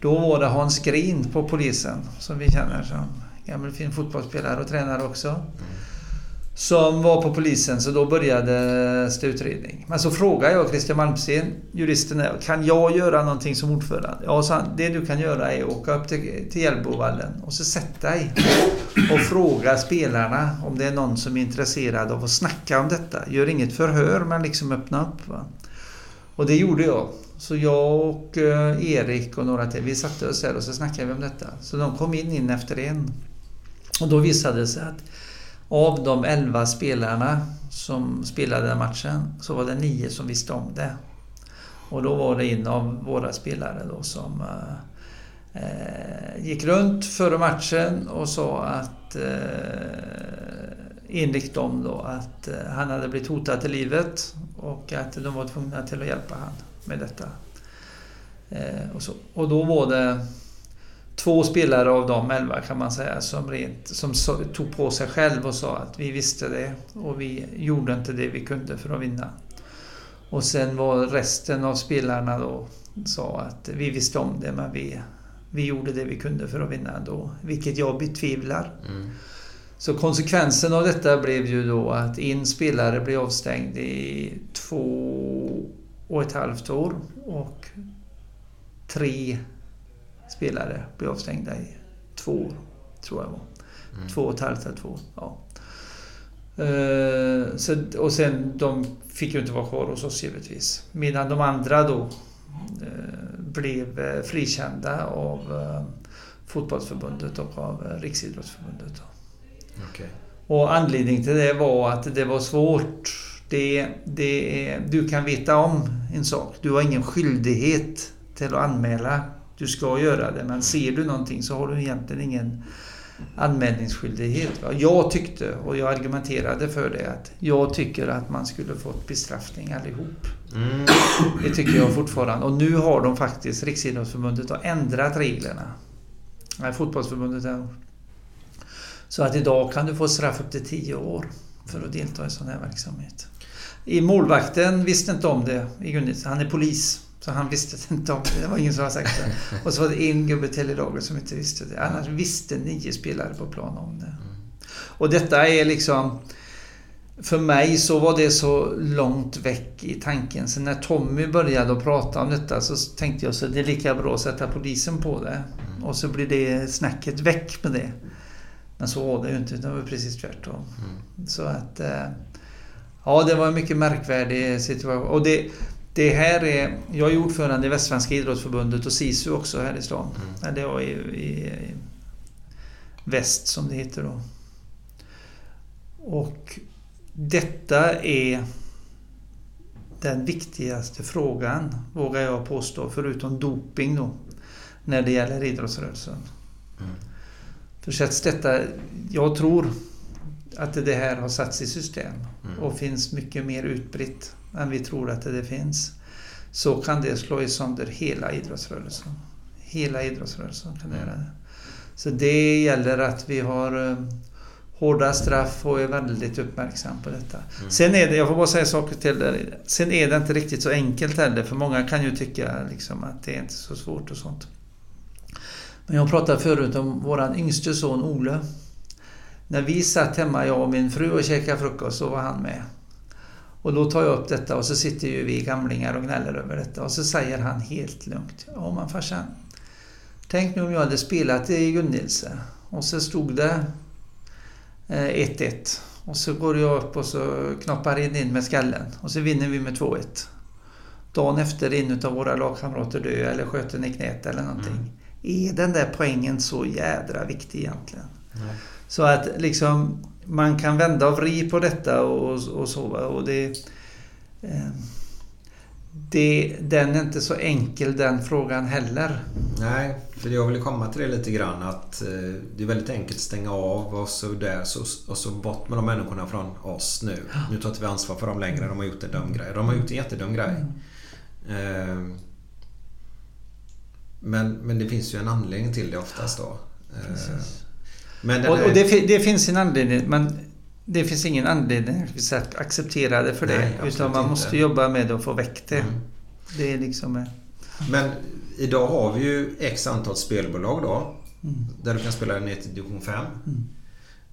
Då var det Hans Green på polisen som vi känner som gammal fin fotbollsspelare och tränare också. Som var på polisen så då började utredning. Men så frågade jag Christian Malmsten, juristen där, kan jag göra någonting som ordförande? Ja, sa han, det du kan göra är att åka upp till, till Hjällbovallen och så sätta dig och fråga spelarna om det är någon som är intresserad av att snacka om detta. Gör inget förhör men liksom öppna upp. Va? Och det gjorde jag. Så jag och eh, Erik och några till, vi satte oss här och så snackade vi om detta. Så de kom in, in efter en. Och då visade det sig att av de 11 spelarna som spelade den matchen så var det nio som visste om det. Och då var det en av våra spelare då som eh, gick runt före matchen och sa att eh, enligt dem då att eh, han hade blivit hotad till livet och att de var tvungna till att hjälpa han med detta. Eh, och, så. och då var det två spelare av de elva kan man säga som, rent, som tog på sig själv och sa att vi visste det och vi gjorde inte det vi kunde för att vinna. Och sen var resten av spelarna då sa att vi visste om det men vi, vi gjorde det vi kunde för att vinna ändå. Vilket jag betvivlar. Så konsekvensen av detta blev ju då att en spelare blev avstängd i två och ett halvt år och tre spelare blev avstängda i två år, tror jag var. Två och ett halvt eller två, ja. Eh, så, och sen, de fick ju inte vara kvar hos oss givetvis. Medan de andra då eh, blev eh, frikända av eh, Fotbollsförbundet och av Riksidrottsförbundet. Då. Okej. Och anledningen till det var att det var svårt. Det, det du kan veta om en sak. Du har ingen skyldighet till att anmäla. Du ska göra det, men ser du någonting så har du egentligen ingen anmälningsskyldighet. Va? Jag tyckte, och jag argumenterade för det, att jag tycker att man skulle fått bestraffning allihop. Mm. Det tycker jag fortfarande. Och nu har de faktiskt, Riksidrottsförbundet har ändrat reglerna. Nej, fotbollsförbundet är Så att idag kan du få straff upp till 10 år för att delta i sån här verksamhet. I målvakten visste inte om det i Gunnils. Han är polis. Så han visste inte om det. Det var ingen som hade sagt det. Och så var det en gubbe till i laget som inte visste det. Annars visste nio spelare på plan om det. Och detta är liksom... För mig så var det så långt väck i tanken. Så när Tommy började att prata om detta så tänkte jag så det är lika bra att sätta polisen på det. Och så blir det snacket väck med det. Men så var det ju inte. Det var precis tvärtom. Så att... eh, Ja, det var en mycket märkvärdig situation. Och det, det här är... Jag är ordförande i Västsvenska idrottsförbundet och SISU också här i stan. Eller ja, i, i, i väst som det heter då. Och detta är den viktigaste frågan, vågar jag påstå, förutom doping då, när det gäller idrottsrörelsen. För sätts detta, jag tror att det här har satts i system och finns mycket mer utbrett än vi tror att det finns. Så kan det slå sönder hela idrottsrörelsen. Hela idrottsrörelsen kan det göra det. Så det gäller att vi har eh, hårda straff och är väldigt uppmärksam på detta. Sen är det, jag får bara säga saker till det. Sen är det inte riktigt så enkelt heller för många kan ju tycka liksom att det är inte så svårt och sånt. Men jag pratade förut om våran yngste son Ole. När vi satt hemma, jag och min fru och käkade frukost så var han med. Och då tar jag upp detta och så sitter ju vi gamlingar och gnäller över detta och så säger han helt lugnt. Ja men farsan. Tänk nu om jag hade spelat i Gunnilse och så stod det eh, 1-1. Och så går jag upp och så knoppar in, in med skallen och så vinner vi med 2-1. Dagen efter är en av våra lagkamrater dö eller sköt en i knät eller någonting. Är den där poängen så jädra viktig egentligen? Så att liksom man kan vända och vri på detta och, och så. Och det, eh, det, den är inte så enkel den frågan heller. Nej, för jag ville komma till det lite grann att eh, det är väldigt enkelt att stänga av och så där så, och så bort med de människorna från oss nu. Nu tar inte vi ansvar för dem längre. De har gjort en dum grej. De har gjort en jättedum grej. Eh, men, men det finns ju en anledning till det oftast då. Eh, men Och, och det, det finns en anledning men det finns ingen anledning att ac- acceptera det för det. Nej, utan man måste inte. jobba med att få väck det. Mm. Det är liksom... eh, Men idag har vi ju x antal spelbolag då. Mm. Där du kan spela ner till division 5.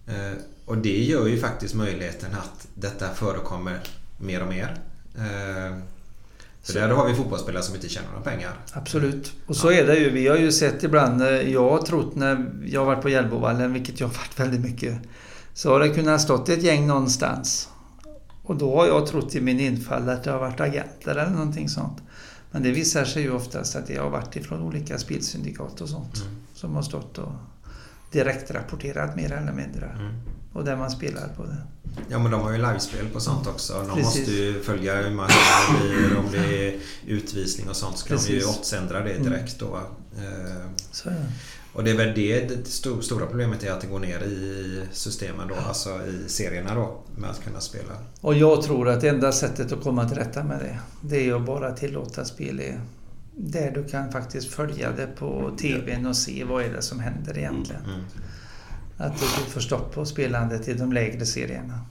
Eh, och det gör ju faktiskt möjligheten att detta förekommer mer och mer. Eh, för där har vi fotbollsspelare som inte tjänar några pengar. Absolut. Och så är det ju. Vi har ju sett ibland, eh, jag har trott när jag har varit på Hjällbovallen, vilket jag har varit väldigt mycket, så har det kunnat stått ett gäng någonstans. Och då har jag trott i min infall att det har varit agenter eller någonting sånt. Men det visar sig ju oftast att det har varit ifrån olika spelsyndikat och sånt. Som har stått och direkt rapporterat mer eller mindre. Och där man spelar på det. Ja men de har ju livespel på sånt också. De Precis. måste ju följa hur matcherna blir. Om det är utvisning och sånt så kan de ju Precis. oddsändra det direkt då. Eh, Så det. Och det är väl det, det sto- stora problemet är att det går ner i systemen då. Alltså i serierna då. Med att kunna spela. Och jag tror att det enda sättet att komma till rätta med det, det är att bara tillåta spel i där du kan faktiskt följa det på TVn och se vad är det som händer egentligen. Mm. Att du får stopp på spelandet i de lägre serierna.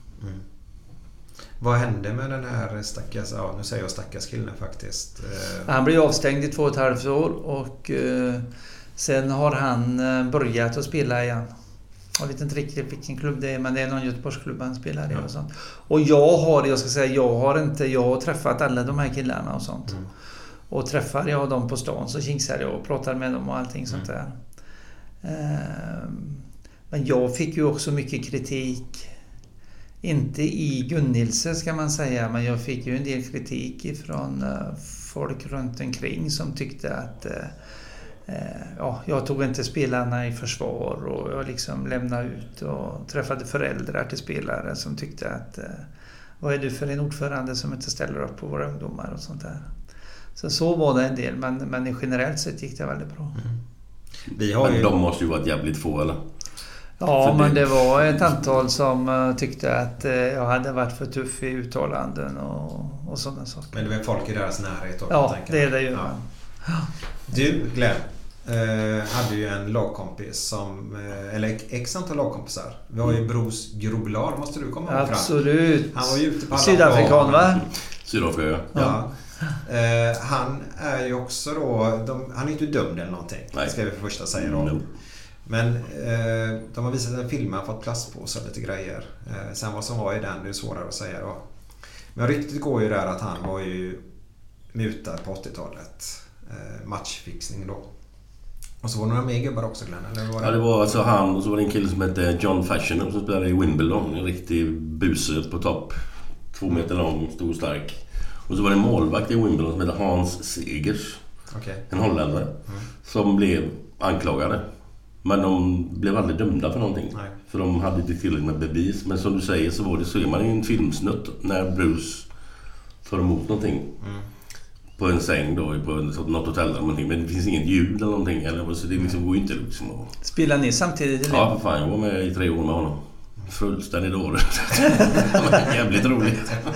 Vad hände med den här stackars, ja nu säger jag stackars killen faktiskt. Eh, Han blev avstängd i två och ett halvt år och eh, sen har han eh, börjat att spela igen. Jag vet inte riktigt vilken klubb det är men det är någon Göteborgsklubb han spelar i och sånt. Och jag har, jag ska säga, jag har inte, jag har träffat alla de här killarna och sånt. Och träffar jag dem på stan så kingsar jag och pratar med dem och allting sånt där. Ehm, Men jag fick ju också mycket kritik. Inte i Gunnilse ska man säga, men jag fick ju en del kritik ifrån eh, folk runt omkring som tyckte att eh, eh, ja, jag tog inte spelarna i försvar och jag liksom lämnade ut och träffade föräldrar till spelare som tyckte att eh, vad är du för en ordförande som inte ställer upp på våra ungdomar och sånt där. Så så var det en del, men, men generellt sett gick det väldigt bra. Vi har Men ju... de måste ju varit jävligt få eller? Ja, För men det- var ett antal som eh, tyckte att eh, jag hade varit för tuff i uttalanden och, och sådana saker. Men det är folk i deras närhet också, Ja, det är det ju. Ja. Du, Glenn. Eh, hade ju en lagkompis som... Eh, eller x antal lagkompisar. Vi har ju Bros Groblad, måste du komma ihåg? Absolut. Han var ju ute på alla Sydafrikan va? Sydafrika ja. Ja. Eh, han är ju också då... De, han är inte dömd eller någonting. Nej. Ska vi för första säga då. No. Men eh, de har visat en film, han fått plastpåsar och lite grejer. Eh, sen vad som var i den, det är svårare att säga då. Men ryktet går ju där att han var ju mutad på 80-talet. Eh, matchfixning då. Och så var det några mer gubbar också Glenn, eller var det? Ja, det var alltså han och så var det en kille som hette John Fashioner som spelade i Wimbledon. En riktig buse på topp. Två meter lång, stor, stark. Och så var det en målvakt i Wimbledon som hette Hans Segers. Okej. En holländare. Som blev anklagade. Men de blev aldrig dömda för någonting. Nej. För de hade inte tillräckligt med bevis. Men som du säger så var det, ser man i en filmsnutt när Bruce tar emot någonting. På en säng då, på något hotellrum eller någonting. Men det finns inget ljud eller någonting. Eller, så det liksom går ju inte liksom att... Spelar ni samtidigt? eller? Ja, för fan. Jag var med i tre år med honom. Fullständigt dåligt. [LAUGHS] [LAUGHS] Jävligt roligt. [LAUGHS]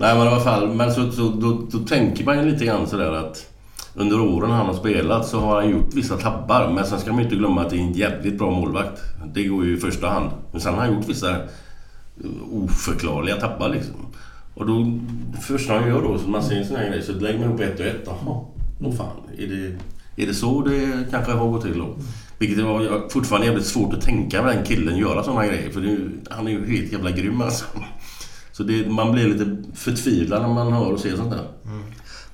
Nej, men i alla fall. Men så, så, då, då tänker man ju lite grann sådär att under åren han har spelat så har han gjort vissa tabbar. Men sen ska man ju inte glömma att det är en jävligt bra målvakt. Det går ju i första hand. Men sen har han gjort vissa oförklarliga tabbar liksom. Och då, det första han gör då, så man ser en sån här grej, så lägger man ihop ett och ett. Jaha, åh fan. Är det, är det så det kanske har gått till då? Vilket var jag- fortfarande jävligt svårt att tänka med den killen göra såna grejer. För det, han är ju helt jävla grym alltså. Så det, man blir lite förtvivlad när man hör och ser sånt där. Mm.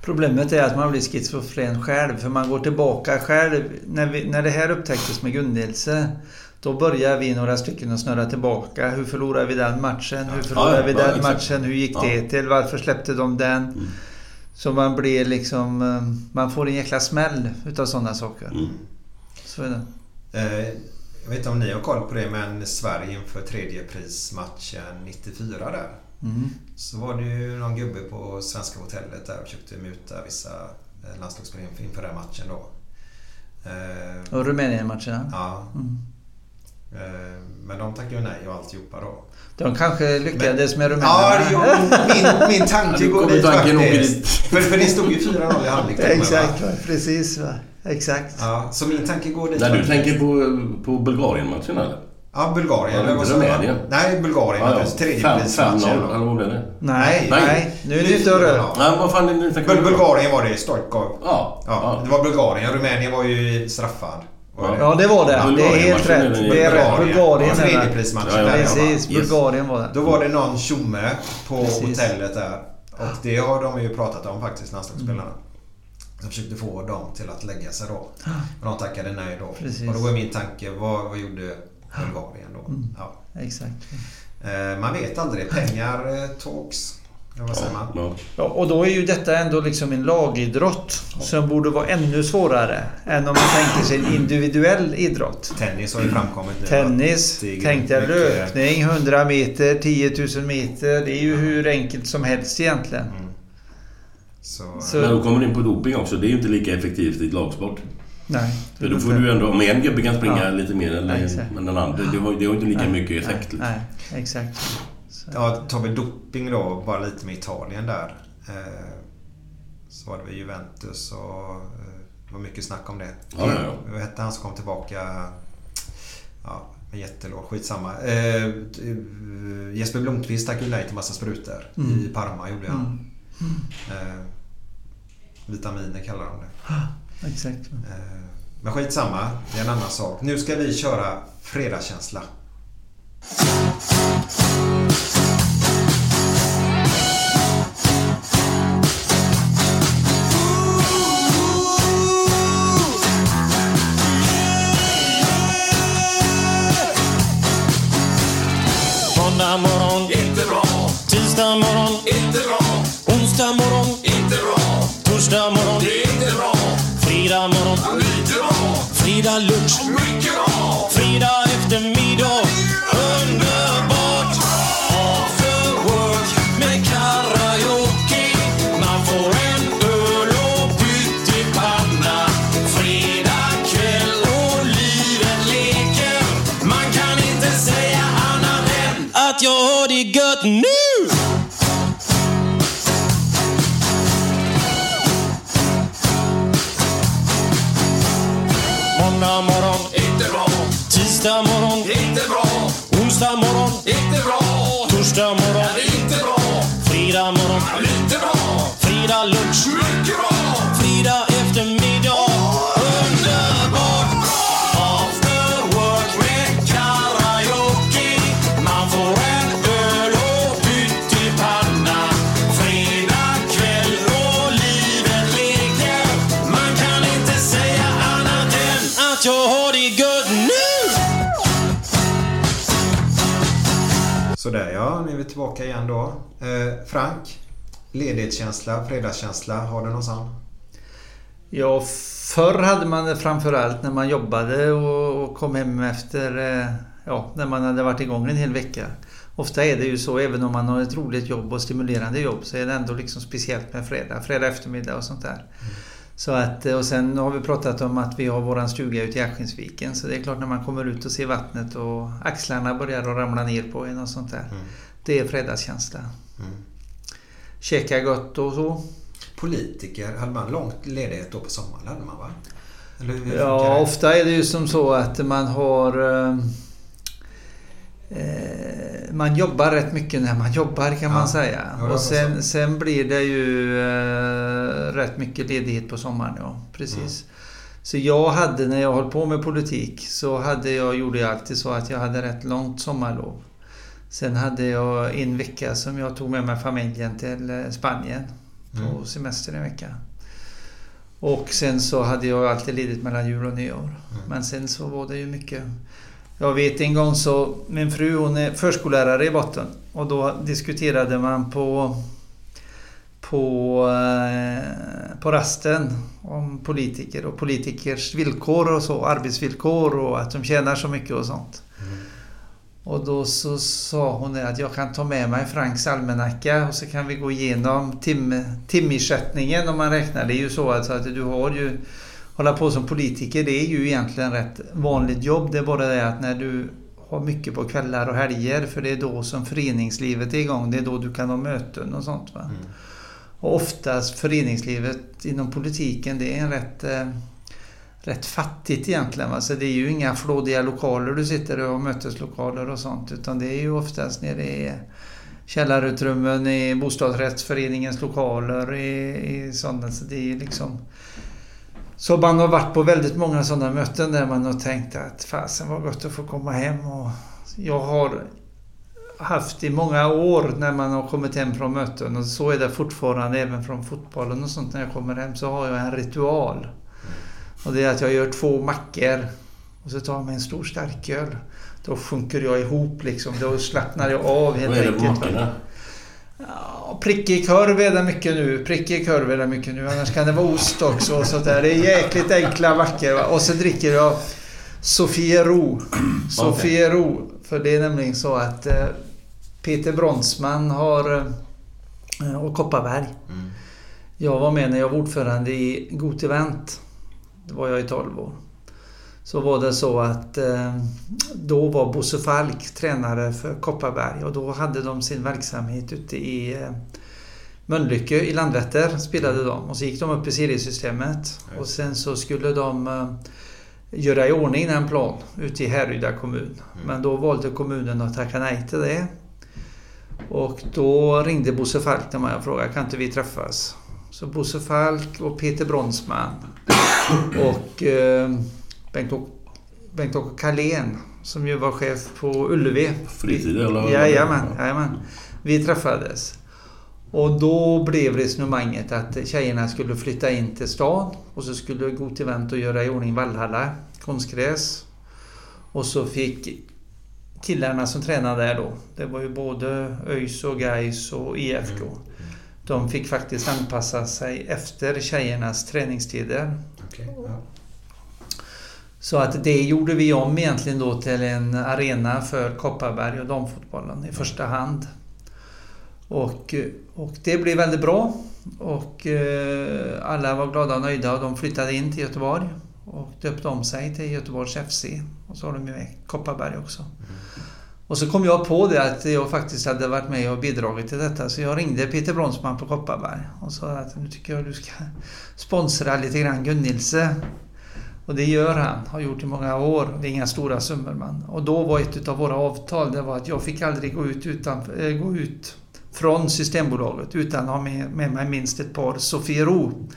Problemet är att man blir schizofren själv. För man går tillbaka själv. När, vi, när det här upptäcktes med Gunnilse. Då börjar vi några stycken att snurra tillbaka. Hur förlorade vi den matchen? Hur förlorade Ja, ja, vi den exakt. matchen? Hur gick Ja. det till? Varför släppte de den? Så man blir liksom... eh, Man får en jäkla smäll utav sådana saker. Mm. Så är det. Eh, jag vet inte om ni har koll på det men Sverige inför tredjeprismatchen 94 där. Mm. Så var det ju någon gubbe på Svenska hotellet där och försökte muta vissa eh, landslagsspelare inför- den matchen då. Eh, Och Rumänien-matcherna. ja. Mm. Eh, men de tackade ju nej och alltihopa då. De kanske lyckades med Ja, rumänerna. jo, min, min [LAUGHS] tanke Ja, går dit faktiskt. För, för det stod ju 4-0 i halvlek med? Exakt, va? precis. Va? Exakt. Ja, så min tanke går dit. När du tänker på, på Bulgarien-matchen eller? Ja, Bulgarien. Ja, inte? Rumänien. Nej, Bulgarien. Ja, ja. Fem- Tredjeprismatchen. 5-0 eller vad blev det? Nej, Nej. nej. Nu är det inte. Ja. Nej, vad fan är det Bul-? Bulgarien var det, Stoichkov. Ja. Ja, det var Bulgarien. Rumänien var ju straffad. Det? Ja, det var det. Det är Bulgarien helt rätt. Det är rätt. Bulgarien Ja, är. Tredjeprismatchen Ja, ja, Precis, Yes. Bulgarien var det. Då var det någon tjomme på Precis. hotellet där. Och det har de ju pratat om faktiskt, landslagsspelarna. De försökte få dem till att lägga sig då. Men de tackade nej då. Precis. Och då var min tanke, vad, vad gjorde Bulgarien då? Ja. Exakt. Eh, Man vet aldrig. Pengar eh, talks. Ja, vad säger man? Ja. Ja, och då är ju detta ändå liksom en lagidrott som borde vara ännu svårare än om man tänker sig en individuell idrott. Tennis har ju framkommit nu. Tennis, att det är tänk dig mycket- löpning, 100 meter, 10 000 meter. Det är ju hur enkelt som helst egentligen. Så, Så- Men då kommer du in på doping också. Det är ju inte lika effektivt i ett lagsport. Nej. För då får du ändå... Om en gubbe kan springa Ja. lite mer eller, men den andra, det har, det har inte lika mycket effekt. liksom. Nej, exakt. Så. Ja, tar vi doping då, bara lite med Italien där. Eh, så var det Juventus och eh, det var mycket snack om det. Ja, ja, ja. Vad hette han som kom tillbaka? Ja, med jättelåt. Skitsamma. Eh, eh, Jesper Blomqvist tackade ju nej till massa sprutor. Mm. I Parma gjorde han. Eh, vitaminer kallar de det. Exakt. Eh, men skitsamma, det är en annan sak. Nu ska vi köra fredagskänsla. Fredag lunch. Fredag eftermiddag, tillbaka igen då. Eh, Frank, ledighetskänsla, fredagskänsla, har du någon sån? Ja, förr hade man det framförallt när man jobbade och, kom hem efter... eh, Ja, när man hade varit igång en hel vecka. Ofta är det ju så, även om man har ett roligt jobb och stimulerande jobb, så är det ändå liksom speciellt med fredag. Fredag eftermiddag och sånt där. Så att, och sen har vi pratat om att vi har våran stuga ute i Askinsviken. Så det är klart när man kommer ut och ser vattnet och axlarna börjar att ramla ner på en och sånt där. Det är fredagskänsla. Käka gott och så. Politiker, hade man långt ledighet då på sommaren? hade man va? Ja, det? ofta är det ju som så att man har... eh, Eh, man jobbar rätt mycket när man jobbar kan Ja. man säga. Ja, och sen, sen blir det ju eh, rätt mycket ledighet på sommaren. Ja, precis. Så jag hade, när jag höll på med politik, så hade jag, gjorde jag alltid så att jag hade rätt långt sommarlov. Sen hade jag en vecka som jag tog med mig familjen till eh, Spanien på Mm. semester en vecka. Och sen så hade jag alltid ledigt mellan jul och nyår. Mm. Men sen så var det ju mycket... Jag vet en gång så, min fru hon är förskollärare i botten. Och då diskuterade man på på, eh, på rasten om politiker och politikers villkor och så, arbetsvillkor och att de tjänar så mycket och sånt. Och då så sa hon att jag kan ta med mig Franks almanacka och så kan vi gå igenom tim, timersättningen om man räknar. Det är ju så att, att du har ju Hålla på som politiker det är ju egentligen rätt vanligt jobb. Det är bara det att när du har mycket på kvällar och helger för det är då som föreningslivet är igång. Det är då du kan ha möten och sånt. Va? Och oftast föreningslivet inom politiken det är en rätt, eh, rätt fattigt egentligen. Va? Så det är ju inga flådiga lokaler du sitter i och har möteslokaler och sånt. Utan det är ju oftast nere i källarutrymmen i bostadsrättsföreningens lokaler. I, i sådana, så det är liksom... Så man har varit på väldigt många sådana möten där man har tänkt att fasen var gott att få komma hem. Och jag har haft i många år när man har kommit hem från möten och så är det fortfarande även från fotbollen och sånt när jag kommer hem så har jag en ritual. Och det är att jag gör två mackor och så tar jag mig en stor starköl. Då sjunker jag ihop liksom. Då slappnar jag av helt Vad är det på mackorna? Ja, prickig korv är det mycket nu. Prickig korv är det mycket nu. Annars kan det vara ost också. Och sånt där. Det är jäkligt enkla mackor. Och så dricker jag Sofiero. Sofiero. För det är nämligen så att eh, Peter Bronsman har... Eh, och Kopparberg. Jag var med när jag var ordförande i Got Det var jag i 12 år. Så var det så att eh, då var Bosse Falk tränare för Kopparberg och då hade de sin verksamhet ute i eh, Mölnlycke i Landvetter spelade de och så gick de upp i seriesystemet och sen så skulle de eh, göra i ordning den plan ute i Härryda kommun. Men då valde kommunen att tacka nej till det. Och då ringde Bosse Falk till mig och frågade kan inte vi träffas? Så Bosse Falk och Peter Bronsman och eh, Bengt-Åke Bengt Carlén som ju var chef på Ullevi. Fritid eller? Jajamän, jajamän. Vi träffades. Och då blev resonemanget att tjejerna skulle flytta in till stan och så skulle gå till Event och göra i ordning Vallhalla, konstgräs. Och så fick killarna som tränade där då, det var ju både ÖIS och Gais och IFK. De fick faktiskt anpassa sig efter tjejernas träningstider. Okej, ja. Så att det gjorde vi om egentligen då till en arena för Kopparberg och damfotbollen i första hand. Och, och det blev väldigt bra. Och eh, alla var glada och nöjda och de flyttade in till Göteborg. Och döpte om sig till Göteborgs FC. Och så har de ju med Kopparberg också. Och så kom jag på det att jag faktiskt hade varit med och bidragit till detta. Så jag ringde Peter Bronsman på Kopparberg och sa att nu tycker jag du ska sponsra lite grann Gunnilse. Och det gör han, har gjort i många år. Det är inga stora summor man. Och då var ett av våra avtal det var att jag fick aldrig gå ut, utan, eh, gå ut från Systembolaget utan att ha med, med mig minst ett par Sofiero.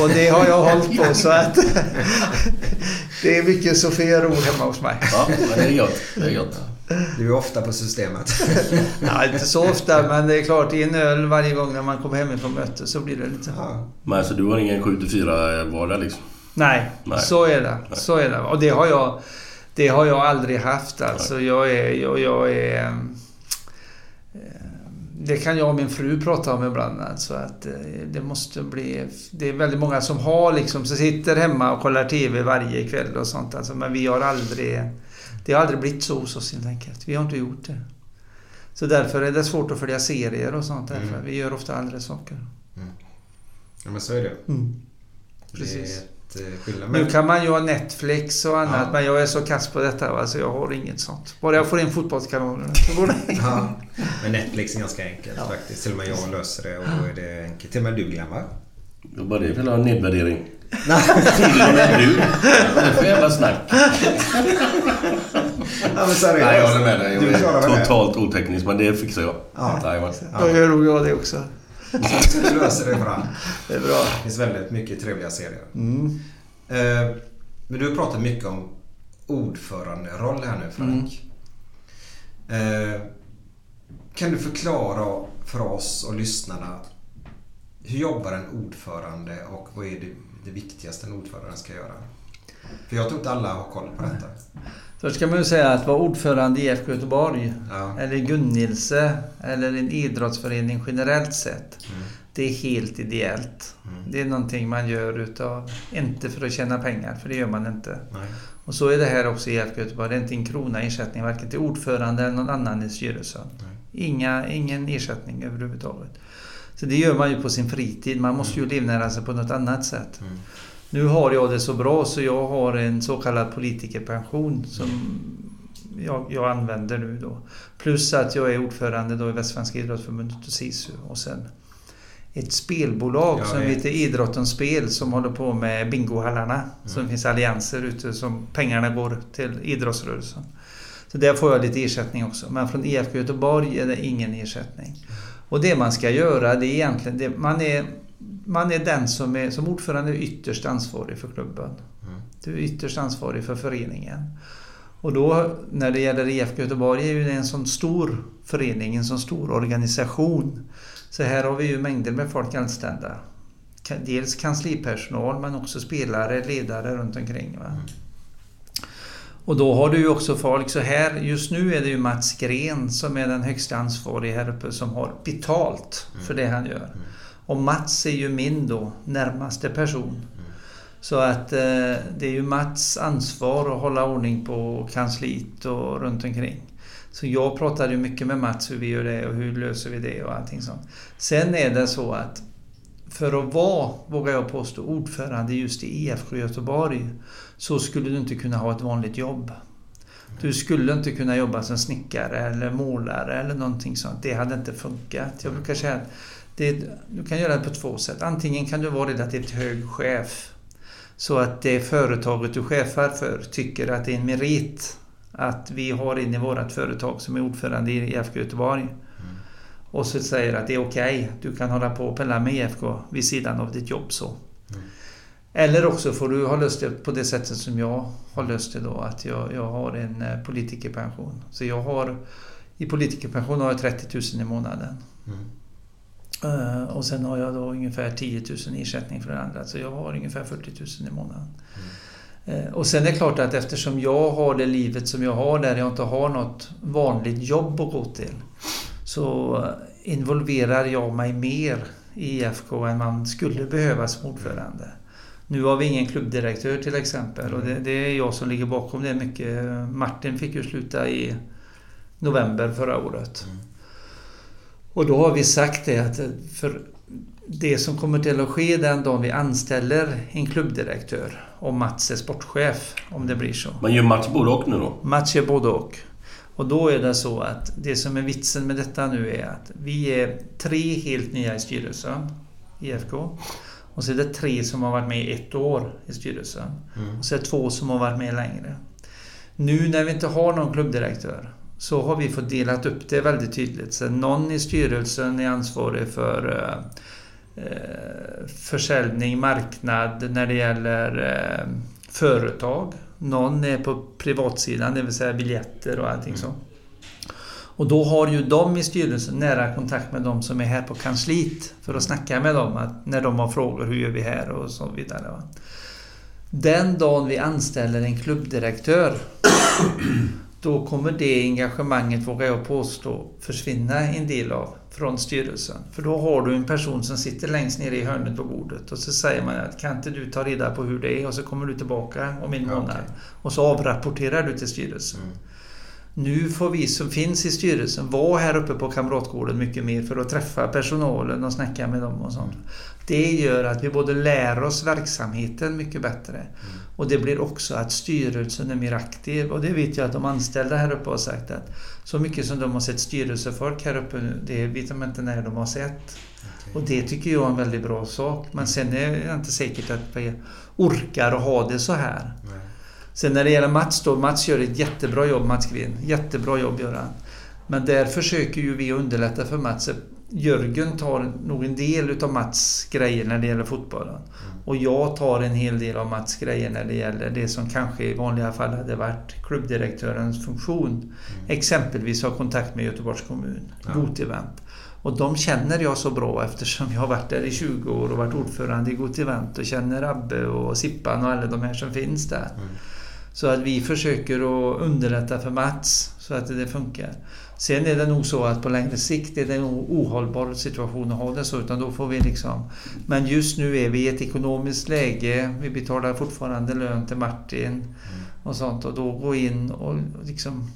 Och det har jag hållit på så att [LAUGHS] det är mycket Sofiero hemma hos mig. Ja, men det är gott. Det är gott. Du är ofta på systemet. [LAUGHS] Ja, inte så ofta, men det är klart i en öl varje gång när man kommer hemifrån möte så blir det lite... Ja. Men alltså du har ingen 7-4 vardag liksom? Nej, Nej. så är det. Så är det. Och det har jag, det har jag aldrig haft. Alltså, jag är... Jag, jag är eh, det kan jag och min fru prata om ibland. Alltså att eh, det måste bli... Det är väldigt många som har liksom, som sitter hemma och kollar TV varje kväll och sånt. Alltså, men vi har aldrig... Det har aldrig blivit så hos oss helt enkelt. Vi har inte gjort det. Så därför är det svårt att följa serier och sånt. Därför. Mm. Vi gör ofta andra saker. Ja, men så är det. Precis. Det är ett, eh, skillnad. Nu kan man ju ha Netflix och annat, Ja. men jag är så kass på detta. va, Så jag har inget sånt. Bara jag får in fotbollskanonerna så går det. ja, men Netflix är ganska enkelt Ja. faktiskt. Till och med jag löser det och då är det enkelt. Till och med du glömmer. Vad var det för jävla nedvärdering? Till och med du? Vad är det för jävla snack? Ja, men seriöst. Nej, jag håller med dig. Du Jag är totalt oteknisk, men det fixar jag. Ja. Jajamän. Då gör nog jag det också. Så du löser det bra. [LAUGHS] Det är bra. Det finns väldigt mycket trevliga serier. Mm. Eh, Men du har pratat mycket om ordföranderoll här nu Frank. Eh, Kan du förklara för oss och lyssnarna hur jobbar en ordförande och vad är det, det viktigaste en ordförande ska göra? För jag tror inte alla har koll på detta. Först ska man ju säga att vara ordförande i IFK Göteborg Ja. eller Gunnilse eller en idrottsförening generellt sett. Mm. Det är helt ideellt. Det är någonting man gör utav, inte för att tjäna pengar, för det gör man inte. Nej. Och så är det här också i IFK Göteborg. Det är inte en krona ersättning varken till ordförande eller någon annan i styrelsen. Inga, ingen ersättning överhuvudtaget. Så det gör man ju på sin fritid. Man måste ju livnära sig på något annat sätt. Mm. Nu har jag det så bra så jag har en så kallad politikerpension som jag, jag använder nu då. Plus att jag är ordförande då i Västsvenska idrottsförbundet och SISU. Och sen ett spelbolag Jag som vet. heter Idrottens Spel som håller på med bingohallarna. Så det finns allianser ute som pengarna går till idrottsrörelsen. Så där får jag lite ersättning också. Men från IFK Göteborg är det ingen ersättning. Och det man ska göra det är egentligen... Det, man, är, man är den som är som ordförande är ytterst ansvarig för klubben. Du är ytterst ansvarig för föreningen. Och då när det gäller IFK Göteborg är ju det en sån stor förening, en sån stor organisation. Så här har vi ju mängder med folk anställda. Dels kanslipersonal men också spelare, ledare runt omkring. Va? Och då har du ju också folk så här, just nu är det ju Mats Gren som är den högsta ansvarige här uppe som har betalt för det han gör. Och Mats är ju min då närmaste person. Så att eh, det är ju Mats ansvar att hålla ordning på kansliet och runt omkring. Så jag pratade ju mycket med Mats hur vi gör det och hur löser vi det och allting sånt. Sen är det så att för att vara, vågar jag påstå, ordförande just i IFK Göteborg så skulle du inte kunna ha ett vanligt jobb. Du skulle inte kunna jobba som snickare eller målare eller någonting sånt. Det hade inte funkat. Jag brukar säga att det, du kan göra det på två sätt. Antingen kan du vara relativt hög chef så att det företaget du chefar för tycker att det är en merit att vi har in i vårt företag som är ordförande i IFK Göteborg. Och så säger att det är okej, du kan hålla på och pilla med IFK vid sidan av ditt jobb så. Eller också får du ha löst det på det sättet som jag har löst det då, att jag, jag har en eh, politikerpension. Så jag har i politikerpension har jag 30 000 i månaden. Eh, och sen har jag då ungefär 10 000 i ersättning för det andra. Så jag har ungefär 40 000 i månaden. Eh, Och sen är det klart att eftersom jag har det livet som jag har där jag inte har något vanligt jobb att gå till. Så involverar jag mig mer i IFK än man skulle behöva som ordförande. Nu har vi ingen klubbdirektör till exempel och det, det är jag som ligger bakom det mycket. Martin fick ju sluta i november förra året. Och då har vi sagt det att för det som kommer till att ske den dagen vi anställer en klubbdirektör och Mats är sportchef, om det blir så. Men gör Mats både och nu då? Mats gör både och. Och då är det så att det som är vitsen med detta nu är att vi är tre helt nya i styrelsen, IFK. Och så är det tre som har varit med ett år i styrelsen. Och så är det två som har varit med längre. Nu när vi inte har någon klubbdirektör så har vi fått delat upp det väldigt tydligt. Så någon i styrelsen är ansvarig för eh, eh, försäljning, marknad när det gäller eh, företag. Någon är på privatsidan, det vill säga biljetter och allting så. Och då har ju de i styrelsen nära kontakt med de som är här på kansliet för att snacka med dem att när de har frågor, hur gör vi här och så vidare. va. Den dagen vi anställer en klubbdirektör då kommer det engagemanget, vågar jag påstå, försvinna en del av från styrelsen. För då har du en person som sitter längst nere i hörnet på bordet och så säger man att kan inte du ta reda på hur det är och så kommer du tillbaka om en månad. okej. Och så avrapporterar du till styrelsen. Nu får vi som finns i styrelsen vara här uppe på Kamratgården mycket mer för att träffa personalen och snacka med dem och sånt. Det gör att vi både lär oss verksamheten mycket bättre och det blir också att styrelsen är mer aktiv och det vet jag att de anställda här uppe har sagt att så mycket som de har sett styrelsefolk här uppe nu, det vet de inte när de har sett. Och det tycker jag är en väldigt bra sak. Men sen är jag inte säkert att vi orkar att ha det så här. Sen när det gäller Mats då, Mats gör ett jättebra jobb, Mats Gren. Jättebra jobb gör han. Men där försöker ju vi underlätta för Mats. Jörgen tar nog en del utav Mats grejer när det gäller fotbollen. Och jag tar en hel del av Mats grejer när det gäller det som kanske i vanliga fall hade varit klubbdirektörens funktion. Exempelvis ha kontakt med Göteborgs kommun, Gotivent. Och de känner jag så bra eftersom jag har varit där i 20 år och varit ordförande i Gotivent och känner Abbe och Sippan och alla de här som finns där. Så att vi försöker att underlätta för Mats så att det funkar. Sen är det nog så att på längre sikt är det en ohållbar situation att ha det så utan då får vi liksom... Men just nu är vi i ett ekonomiskt läge. Vi betalar fortfarande lön till Martin och sånt och då gå in och liksom...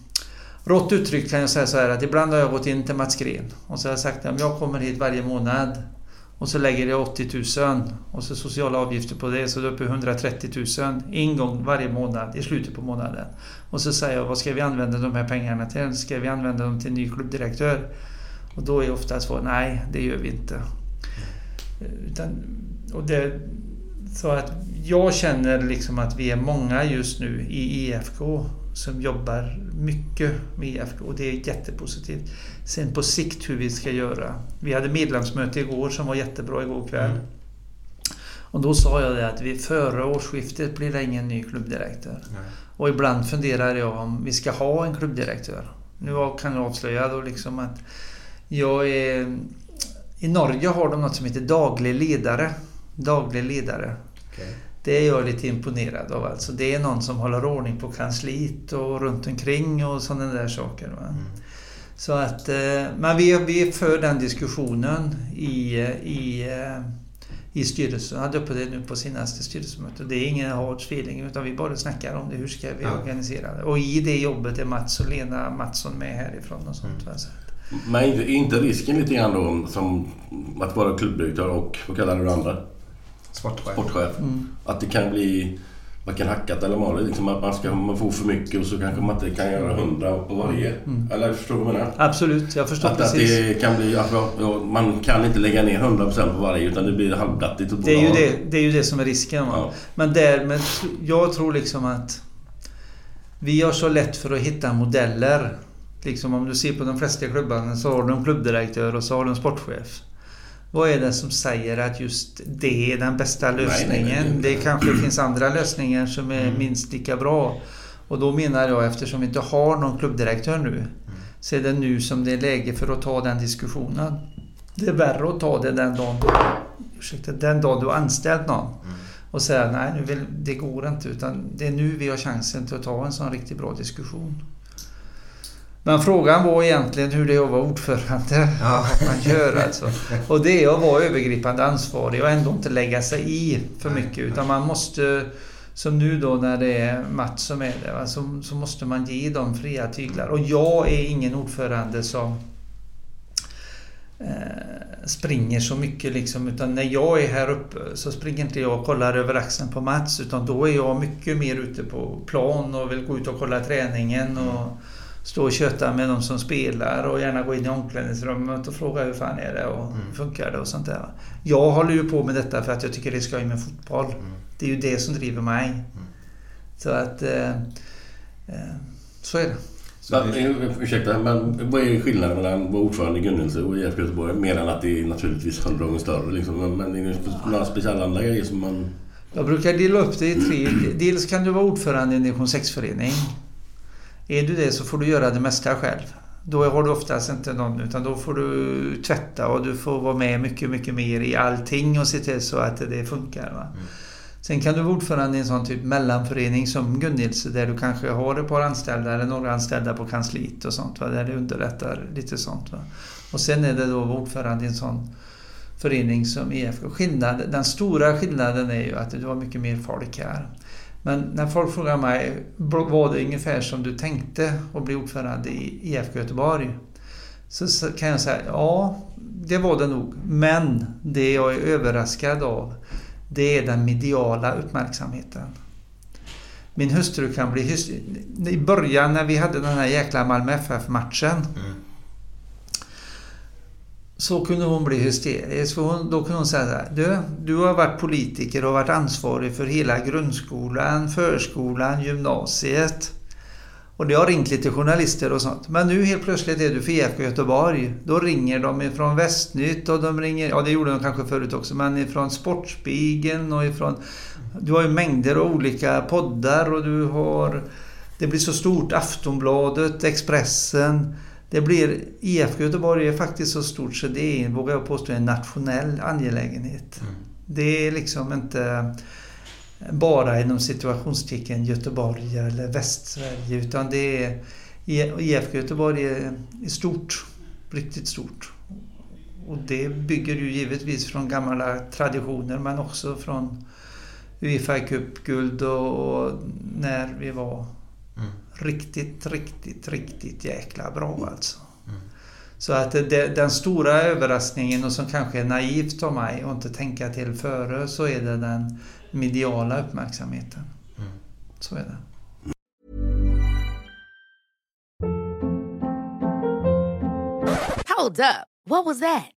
Rått uttryckt kan jag säga så här att ibland har jag gått in till Mats Gren och så har jag sagt att jag kommer hit varje månad och så lägger jag 80 000 och så sociala avgifter på det så är det uppe i 130 000 en gång varje månad i slutet på månaden. Och så säger jag vad ska vi använda de här pengarna till? Ska vi använda dem till en ny klubbdirektör? Och då är ofta svaret nej, det gör vi inte. Utan, och det, så att jag känner liksom att vi är många just nu i IFK som jobbar mycket med IFK och det är jättepositivt. Sen på sikt hur vi ska göra. Vi hade medlemsmöte igår som var jättebra igår kväll. Och då sa jag det att vi före årsskiftet blir det ingen ny klubbdirektör. Och ibland funderar jag om vi ska ha en klubbdirektör. Nu kan jag avslöja då liksom att jag är... I Norge har de något som heter daglig ledare. Daglig ledare. Det är jag lite imponerad av. Alltså det är någon som håller ordning på kansliet och runt omkring och sådana där saker. Va? Så att, eh, men vi, vi för den diskussionen i, i, eh, i styrelsen. Jag hade uppe det nu på senaste styrelsemötet. Det är ingen hard feeling utan vi bara snackar om det. Hur ska vi Ja. organisera det? Och i det jobbet är Mats och Lena Mattsson med härifrån och sånt. att- Men inte risken lite grann då som att vara klubbdirektör och, vad kallar du det andra? Sportchef. Sportchef. Att det kan bli varken hackat eller malet. Liksom att man, ska, man får för mycket och så kanske man inte kan göra hundra på varje. Eller förstår du vad jag menar? Absolut, jag förstår Att, att precis. det kan bli... Att, man kan inte lägga ner 100% på varje utan det blir halvdattigt. och Det är, ju det, det är ju det som är risken. Va? Ja. Men därmed, jag tror liksom att vi har så lätt för att hitta modeller. Liksom om du ser på de flesta klubbarna så har du en klubbdirektör och så har du en sportchef. Vad är det som säger att just det är den bästa nej, lösningen? nej, nej. Det kanske finns andra lösningar som är minst lika bra. Och då menar jag, eftersom vi inte har någon klubbdirektör nu, så är det nu som det är läge för att ta den diskussionen. Det är värre att ta det den dagen du, ursäkta, den dagen du har anställt någon. Och säga nej, nu vill, det går inte. Utan det är nu vi har chansen till att ta en sån riktigt bra diskussion. Men frågan var egentligen hur det är att vara ordförande. [LAUGHS] Ja. Vad man gör alltså. Och det är att vara övergripande ansvarig och ändå inte lägga sig i för mycket. Utan man måste, som nu då när det är Mats som är det, va, så, måste man ge dem fria tyglar. Och jag är ingen ordförande som eh, springer så mycket liksom. Utan när jag är här uppe så springer inte jag och kollar över axeln på Mats. Utan då är jag mycket mer ute på plan och vill gå ut och kolla träningen och stå och köta med de som spelar och gärna gå in i omklädningsrummet och fråga hur fan är det och funkar det och sånt där. Jag håller ju på med detta för att jag tycker det är skoj med fotboll. Det är ju det som driver mig. Så att... Eh, eh, så är det. Men, eh, ursäkta, men vad är skillnaden mellan att vara ordförande i Gunnelse och IFK Göteborg? Mer än att det är naturligtvis hundra gånger större. Liksom. Men, men är det några speciella andra grejer som man... Jag brukar dela upp det i tre. Dels kan du vara ordförande i en division 6-förening. Är du det så får du göra det mesta själv. Då har du oftast inte någon utan då får du tvätta och du får vara med mycket, mycket mer i allting och se till så att det funkar. Va? Sen kan du vara ordförande i en sån typ mellanförening som Gunnilse där du kanske har ett par anställda eller några anställda på kansliet och sånt. Va? Där det underlättar lite sånt. Va? Och sen är det då ordförande i en sån förening som IFK. Skillnad, den stora skillnaden är ju att du har mycket mer folk här. Men när folk frågar mig, var det ungefär som du tänkte att bli ordförande i IFK Göteborg? Så kan jag säga, ja, det var det nog. Men det jag är överraskad av, det är den mediala uppmärksamheten. Min hustru kan bli I början när vi hade den här jäkla Malmö FF-matchen mm så kunde hon bli hysterisk. För hon, då kunde hon säga så här, du, du har varit politiker och varit ansvarig för hela grundskolan, förskolan, gymnasiet. Och det har ringt lite journalister och sånt. Men nu helt plötsligt är du för IFK Göteborg. Då ringer de ifrån Västnytt och de ringer, ja det gjorde de kanske förut också, men ifrån Sportspegeln och ifrån... Du har ju mängder av olika poddar och du har... Det blir så stort. Aftonbladet, Expressen. Det blir... IFK Göteborg är faktiskt så stort så det är, vågar jag påstå, en nationell angelägenhet. Det är liksom inte bara inom situationstecken Göteborg eller Västsverige utan det är IFK Göteborg är, är stort, riktigt stort. Och det bygger ju givetvis från gamla traditioner men också från Uefa Cup-guld och, och när vi var riktigt, riktigt, riktigt jäkla bra alltså. Så att det, den stora överraskningen och som kanske är naivt av mig att inte tänka till före så är det den mediala uppmärksamheten. Så är det. Hold up. What was that?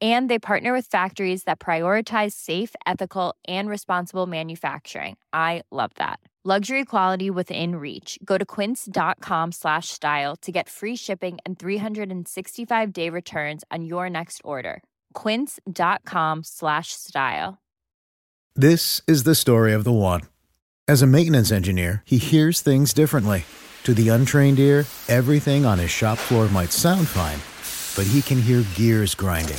And they partner with factories that prioritize safe, ethical, and responsible manufacturing. I love that. Luxury quality within reach. Go to quince.com slash style to get free shipping and 365 day returns on your next order. Quince.com slash style. This is the story of the one. As a maintenance engineer, he hears things differently. To the untrained ear, everything on his shop floor might sound fine, but he can hear gears grinding